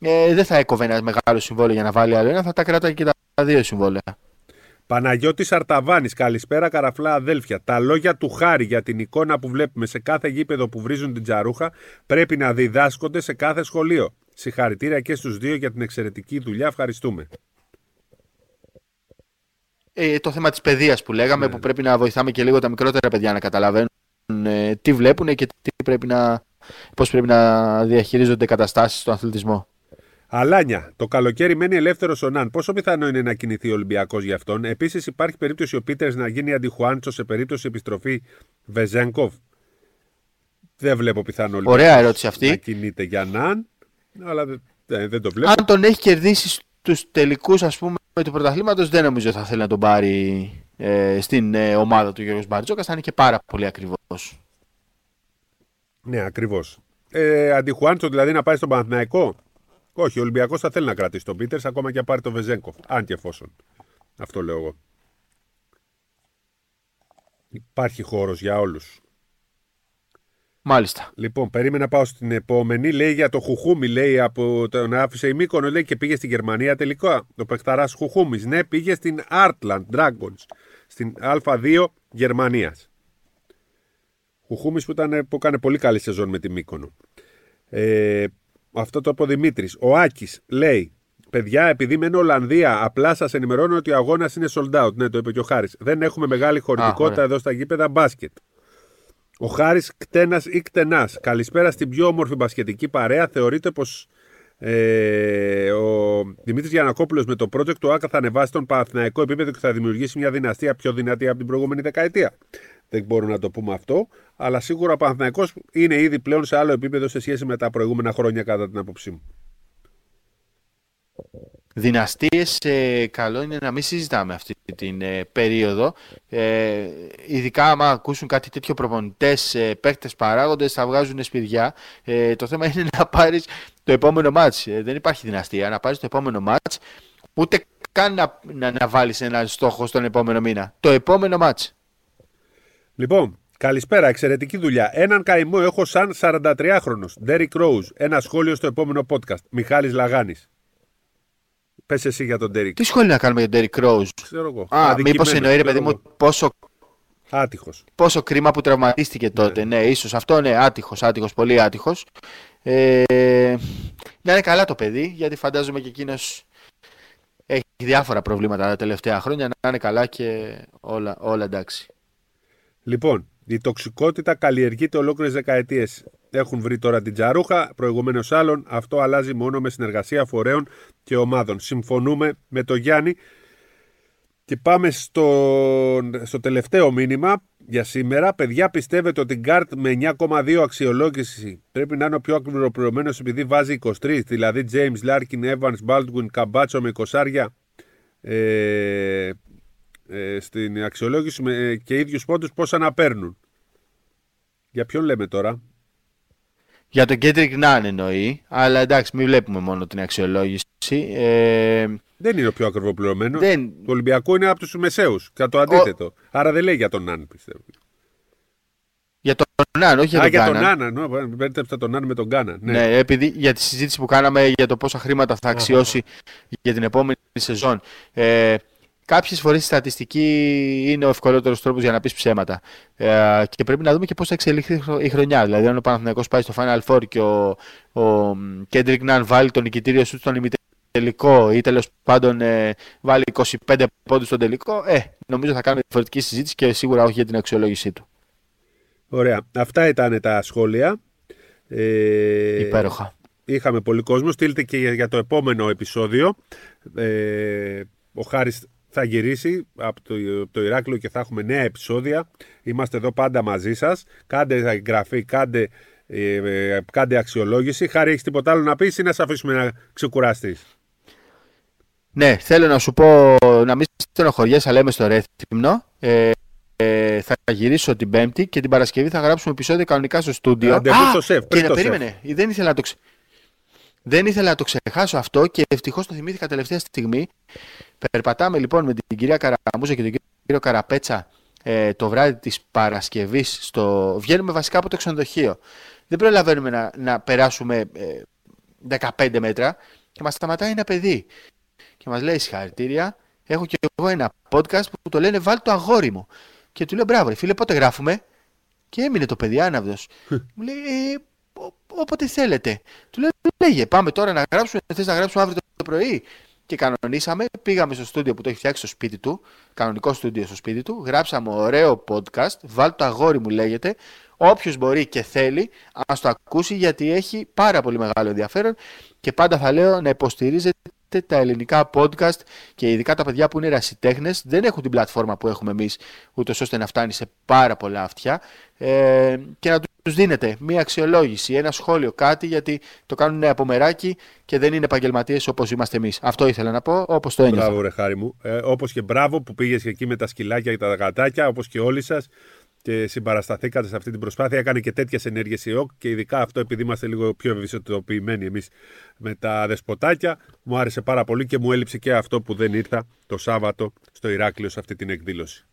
ε, δεν θα έκοβε ένα μεγάλο συμβόλαιο για να βάλει άλλο ένα, θα τα κράταγε και τα δύο συμβόλαια. Παναγιώτης Αρταβάνης, καλησπέρα καραφλά αδέλφια. Τα λόγια του Χάρη για την εικόνα που βλέπουμε σε κάθε γήπεδο που βρίζουν την τζαρούχα πρέπει να διδάσκονται σε κάθε σχολείο. Συγχαρητήρια και στους δύο για την εξαιρετική δουλειά. Ευχαριστούμε. Ε, το θέμα της παιδείας που λέγαμε, ναι. που πρέπει να βοηθάμε και λίγο τα μικρότερα παιδιά να καταλαβαίνουν ε, τι βλέπουν και τι πρέπει να, πώς πρέπει να διαχειρίζονται καταστάσεις στον αθλητισμό. Αλάνια. Το καλοκαίρι μένει ελεύθερος ο Ναν. Πόσο πιθανό είναι να κινηθεί ο Ολυμπιακός για αυτόν; Επίσης, υπάρχει περίπτωση ο Πίτερς να γίνει αντιχουάντσος σε περίπτωση επιστροφή Βεζέγκοφ. Δεν βλέπω πιθανό Ωραία ερώτηση αυτή. να κινείται για Ναν. Αλλά δεν, δεν το βλέπω. Αν τον έχει κερδίσει στους τελικούς του πρωταθλήματος, δεν νομίζω θα θέλει να τον πάρει ε, στην ε, ομάδα του Γιώργου Μπαρτζόκας. Θα είναι και πάρα πολύ ακριβώς. Ναι, ακριβώς. Ε, αντιχουάντσο δηλαδή να πάει στον Παναθηναϊκό; Όχι, ο Ολυμπιακός θα θέλει να κρατήσει τον Πίτερς ακόμα και να πάρει τον Βεζέγκοφ. Αν και εφόσον. Αυτό λέω εγώ. Υπάρχει χώρος για όλους. Μάλιστα. Λοιπόν, περίμενα να πάω στην επόμενη. Λέει για το Χουχούμι, λέει από τον άφησε η Μύκονο, λέει και πήγε στην Γερμανία τελικά. Το παιχταράς Χουχούμις. Ναι, πήγε στην Artland Dragons, στην Α2 Γερμανίας. Χουχούμις που, ήταν, που έκανε πολύ καλή σεζόν με τη Μύκονο. Ε, αυτό το είπε ο Δημήτρης. Ο Άκης λέει: Παιδιά, επειδή μένω Ολλανδία, απλά σας ενημερώνω ότι ο αγώνας είναι sold out. Ναι, το είπε και ο Χάρης. Δεν έχουμε μεγάλη χωρητικότητα εδώ στα γήπεδα μπάσκετ. Ο Χάρης κτένας ή κτενάς. Καλησπέρα στην πιο όμορφη μπασκετική παρέα. Θεωρείται πως ε, ο Δημήτρης Γιανακόπουλος με το project του ΑΚΑ θα ανεβάσει τον Παναθηναϊκό επίπεδο και θα δημιουργήσει μια δυναστεία πιο δυνατή από την προηγούμενη δεκαετία. Δεν μπορούμε να το πούμε αυτό, αλλά σίγουρα ο Παναθηναϊκός είναι ήδη πλέον σε άλλο επίπεδο σε σχέση με τα προηγούμενα χρόνια, κατά την άποψή μου. Δυναστείες ε, καλό είναι να μην συζητάμε αυτή την ε, περίοδο. Ε, ειδικά άμα ακούσουν κάτι τέτοιο προπονητές, ε, παίκτες παράγοντες θα βγάζουν σπιδιά. Ε, το θέμα είναι να πάρεις το επόμενο μάτς. Ε, δεν υπάρχει δυναστεία. Να πάρεις το επόμενο μάτς ούτε καν να, να, να βάλεις ένα στόχο στον επόμενο μήνα. Το επόμενο μάτς. Λοιπόν, καλησπέρα, εξαιρετική δουλειά. Έναν καημό έχω σαν 43χρονο. Derek Rose. Ένα σχόλιο στο επόμενο podcast. Μιχάλης Λαγάνης. Πες εσύ για τον Derek. Τι σχόλιο να κάνουμε για τον Derek Rose; Ξέρω εγώ. Α, μήπως εννοεί ρε παιδί μου πόσο. Άτυχος. Πόσο κρίμα που τραυματίστηκε τότε. Ναι, ναι ίσως αυτό ναι, άτυχος, άτυχος, πολύ άτυχος. Ε, να είναι καλά το παιδί, γιατί φαντάζομαι και εκείνος έχει διάφορα προβλήματα τα τελευταία χρόνια. Να είναι καλά και όλα, όλα εντάξει. Λοιπόν, η τοξικότητα καλλιεργείται ολόκληρες δεκαετίες. Έχουν βρει τώρα την τζαρούχα, προηγουμένως άλλων. Αυτό αλλάζει μόνο με συνεργασία φορέων και ομάδων. Συμφωνούμε με το Γιάννη. Και πάμε στο, στο τελευταίο μήνυμα για σήμερα. Παιδιά, πιστεύετε ότι η Γκάρτ με 9,2 αξιολόγηση πρέπει να είναι ο πιο ακριβοπληρωμένο επειδή βάζει 23, δηλαδή James Larkin, Evans, Baldwin, Καμπάτσο με 20 ε, ε, στην αξιολόγηση με, ε, και ίδιους πόντους πόσα να παίρνουν. Για ποιον λέμε τώρα; Για τον Κέντρικ Νάν εννοεί, αλλά εντάξει μην βλέπουμε μόνο την αξιολόγηση. Ε... Δεν είναι ο πιο ακριβοπληρωμένο. Δεν... Το Ολυμπιακό είναι από τους μεσαίους. Κατά το αντίθετο. Ο... Άρα δεν λέει για τον Νάν, πιστεύω. Για τον Νάν, όχι για τον Γκάνα. Για τον Νάν, ναι, μπέρδεψα τον Νάν με τον Γκάνα. Ναι. ναι, επειδή για τη συζήτηση που κάναμε για το πόσα χρήματα θα αξιώσει για την επόμενη σεζόν. Ε, Κάποιες φορές η στατιστική είναι ο ευκολότερος τρόπος για να πεις ψέματα. Ε, και πρέπει να δούμε και πώς θα εξελιχθεί η χρονιά. Δηλαδή, αν ο Παναθηναϊκός πάει στο Final Four και ο, ο Kendrick Nunn βάλει τον νικητήριο σου στον ημιτελικό ή τέλος πάντων ε, βάλει 25 πόντους στον τελικό, ε, νομίζω θα κάνουμε διαφορετική συζήτηση και σίγουρα όχι για την αξιολόγησή του. Ωραία. Αυτά ήταν τα σχόλια. Ε, Υπέροχα. Είχαμε πολύ κόσμο. Στείλτε και για, το επόμενο επεισόδιο. Ε, ο Χάρης θα γυρίσει από το, το Ηράκλειο και θα έχουμε νέα επεισόδια. Είμαστε εδώ πάντα μαζί σας. Κάντε εγγραφή, κάντε, ε, ε, κάντε αξιολόγηση. Χάρη, έχεις τίποτα άλλο να πεις ή να σε αφήσουμε να ξεκουραστείς; Ναι, θέλω να σου πω να μην στενοχωριέσαι, αλλά είμαι στο Ρέθυμνο. Ε, ε, θα γυρίσω την Πέμπτη και την Παρασκευή θα γράψουμε επεισόδιο κανονικά στο στούντιο. Ραντεβού στο σεφ. Και να περίμενε. Δεν ήθελα να το Δεν ήθελα να το ξεχάσω αυτό και ευτυχώς το θυμήθηκα τελευταία στιγμή. Περπατάμε λοιπόν με την κυρία Καραμούζα και τον κύριο Καραπέτσα ε, το βράδυ της Παρασκευής. Στο... Βγαίνουμε βασικά από το ξενοδοχείο. Δεν προλαβαίνουμε να, να περάσουμε ε, 15 μέτρα και μας σταματάει ένα παιδί. Και μας λέει συγχαρητήρια, έχω και εγώ ένα podcast που το λένε βάλ το αγόρι μου. Και του λέω μπράβο φίλε πότε γράφουμε. Και έμεινε το παιδί άναυδος. μου λέει ε, όποτε θέλετε. Του λέω λέγε πάμε τώρα να γράψουμε, θες να γράψουμε αύριο το πρωί. Και κανονίσαμε, πήγαμε στο στούντιο που το έχει φτιάξει στο σπίτι του, κανονικό στούντιο στο σπίτι του, γράψαμε ωραίο podcast, βάλ το αγόρι μου λέγεται, όποιος μπορεί και θέλει, ας το ακούσει γιατί έχει πάρα πολύ μεγάλο ενδιαφέρον και πάντα θα λέω να υποστηρίζετε τα ελληνικά podcast και ειδικά τα παιδιά που είναι ερασιτέχνε δεν έχουν την πλατφόρμα που έχουμε εμείς, ούτως ώστε να φτάνει σε πάρα πολλά αυτιά ε, και να τους δίνετε μία αξιολόγηση, ένα σχόλιο, κάτι γιατί το κάνουν από μεράκι και δεν είναι επαγγελματίες όπως είμαστε εμείς. Αυτό ήθελα να πω, όπως το ένιωθα. Μπράβο, ρε χάρη μου. Ε, όπως και μπράβο που πήγες εκεί με τα σκυλάκια και τα γατάκια, όπως και όλοι σας και συμπαρασταθήκατε σε αυτή την προσπάθεια. Έκανε και τέτοιες ενέργειες η ΟΚ και ειδικά αυτό επειδή είμαστε λίγο πιο ευαισθητοποιημένοι εμείς με τα δεσποτάκια. Μου άρεσε πάρα πολύ και μου έλειψε και αυτό που δεν ήρθα το Σάββατο στο Ηράκλειο σε αυτή την εκδήλωση.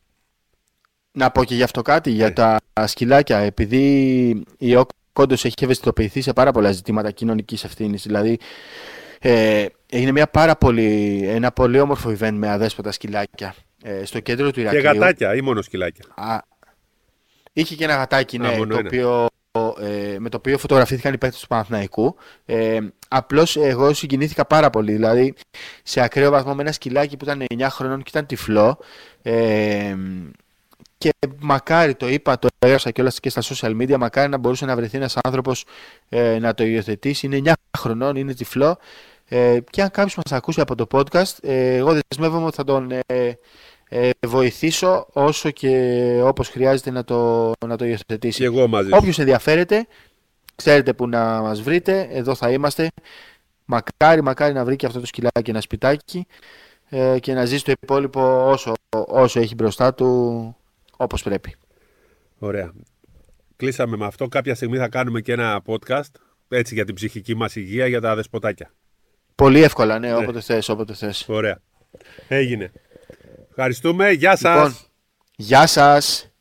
Να πω και γι' αυτό κάτι, για ναι. τα σκυλάκια. Επειδή η ΟΚ όντως έχει ευαισθητοποιηθεί σε πάρα πολλά ζητήματα κοινωνικής ευθύνης. Δηλαδή, ε, έγινε μια πάρα πολύ, ένα πολύ όμορφο event με αδέσποτα σκυλάκια ε, στο κέντρο του Ηρακλείου. Και γατάκια ή μόνο σκυλάκια. Α, Είχε και ένα γατάκι, ναι, το οποίο, ε, με το οποίο φωτογραφήθηκαν οι παίκτες του Παναθηναϊκού. Ε, Απλώς εγώ συγκινήθηκα πάρα πολύ. Δηλαδή, σε ακραίο βαθμό με ένα σκυλάκι που ήταν 9 χρονών και ήταν τυφλό. Ε, και μακάρι το είπα, το έγραψα και όλα και στα social media, μακάρι να μπορούσε να βρεθεί ένας άνθρωπος ε, να το υιοθετήσει. Είναι 9 χρονών, είναι τυφλό. Ε, και αν κάποιος μας ακούσει από το podcast, ε, εγώ δεσμεύομαι ότι θα τον ε, ε, βοηθήσω όσο και όπως χρειάζεται να το, να το υιοθετήσει. εγώ μαζί. Όποιος ενδιαφέρεται, ξέρετε που να μας βρείτε, εδώ θα είμαστε. Μακάρι, μακάρι να βρει και αυτό το σκυλάκι ένα σπιτάκι ε, και να ζήσει το υπόλοιπο όσο, όσο έχει μπροστά του όπως πρέπει. Ωραία. Κλείσαμε με αυτό. Κάποια στιγμή θα κάνουμε και ένα podcast έτσι για την ψυχική μας υγεία για τα δεσποτάκια. Πολύ εύκολα, ναι, ναι. όποτε θες, όποτε θες. Ωραία. Έγινε. Ευχαριστούμε. Γεια σας. Λοιπόν, γεια σας.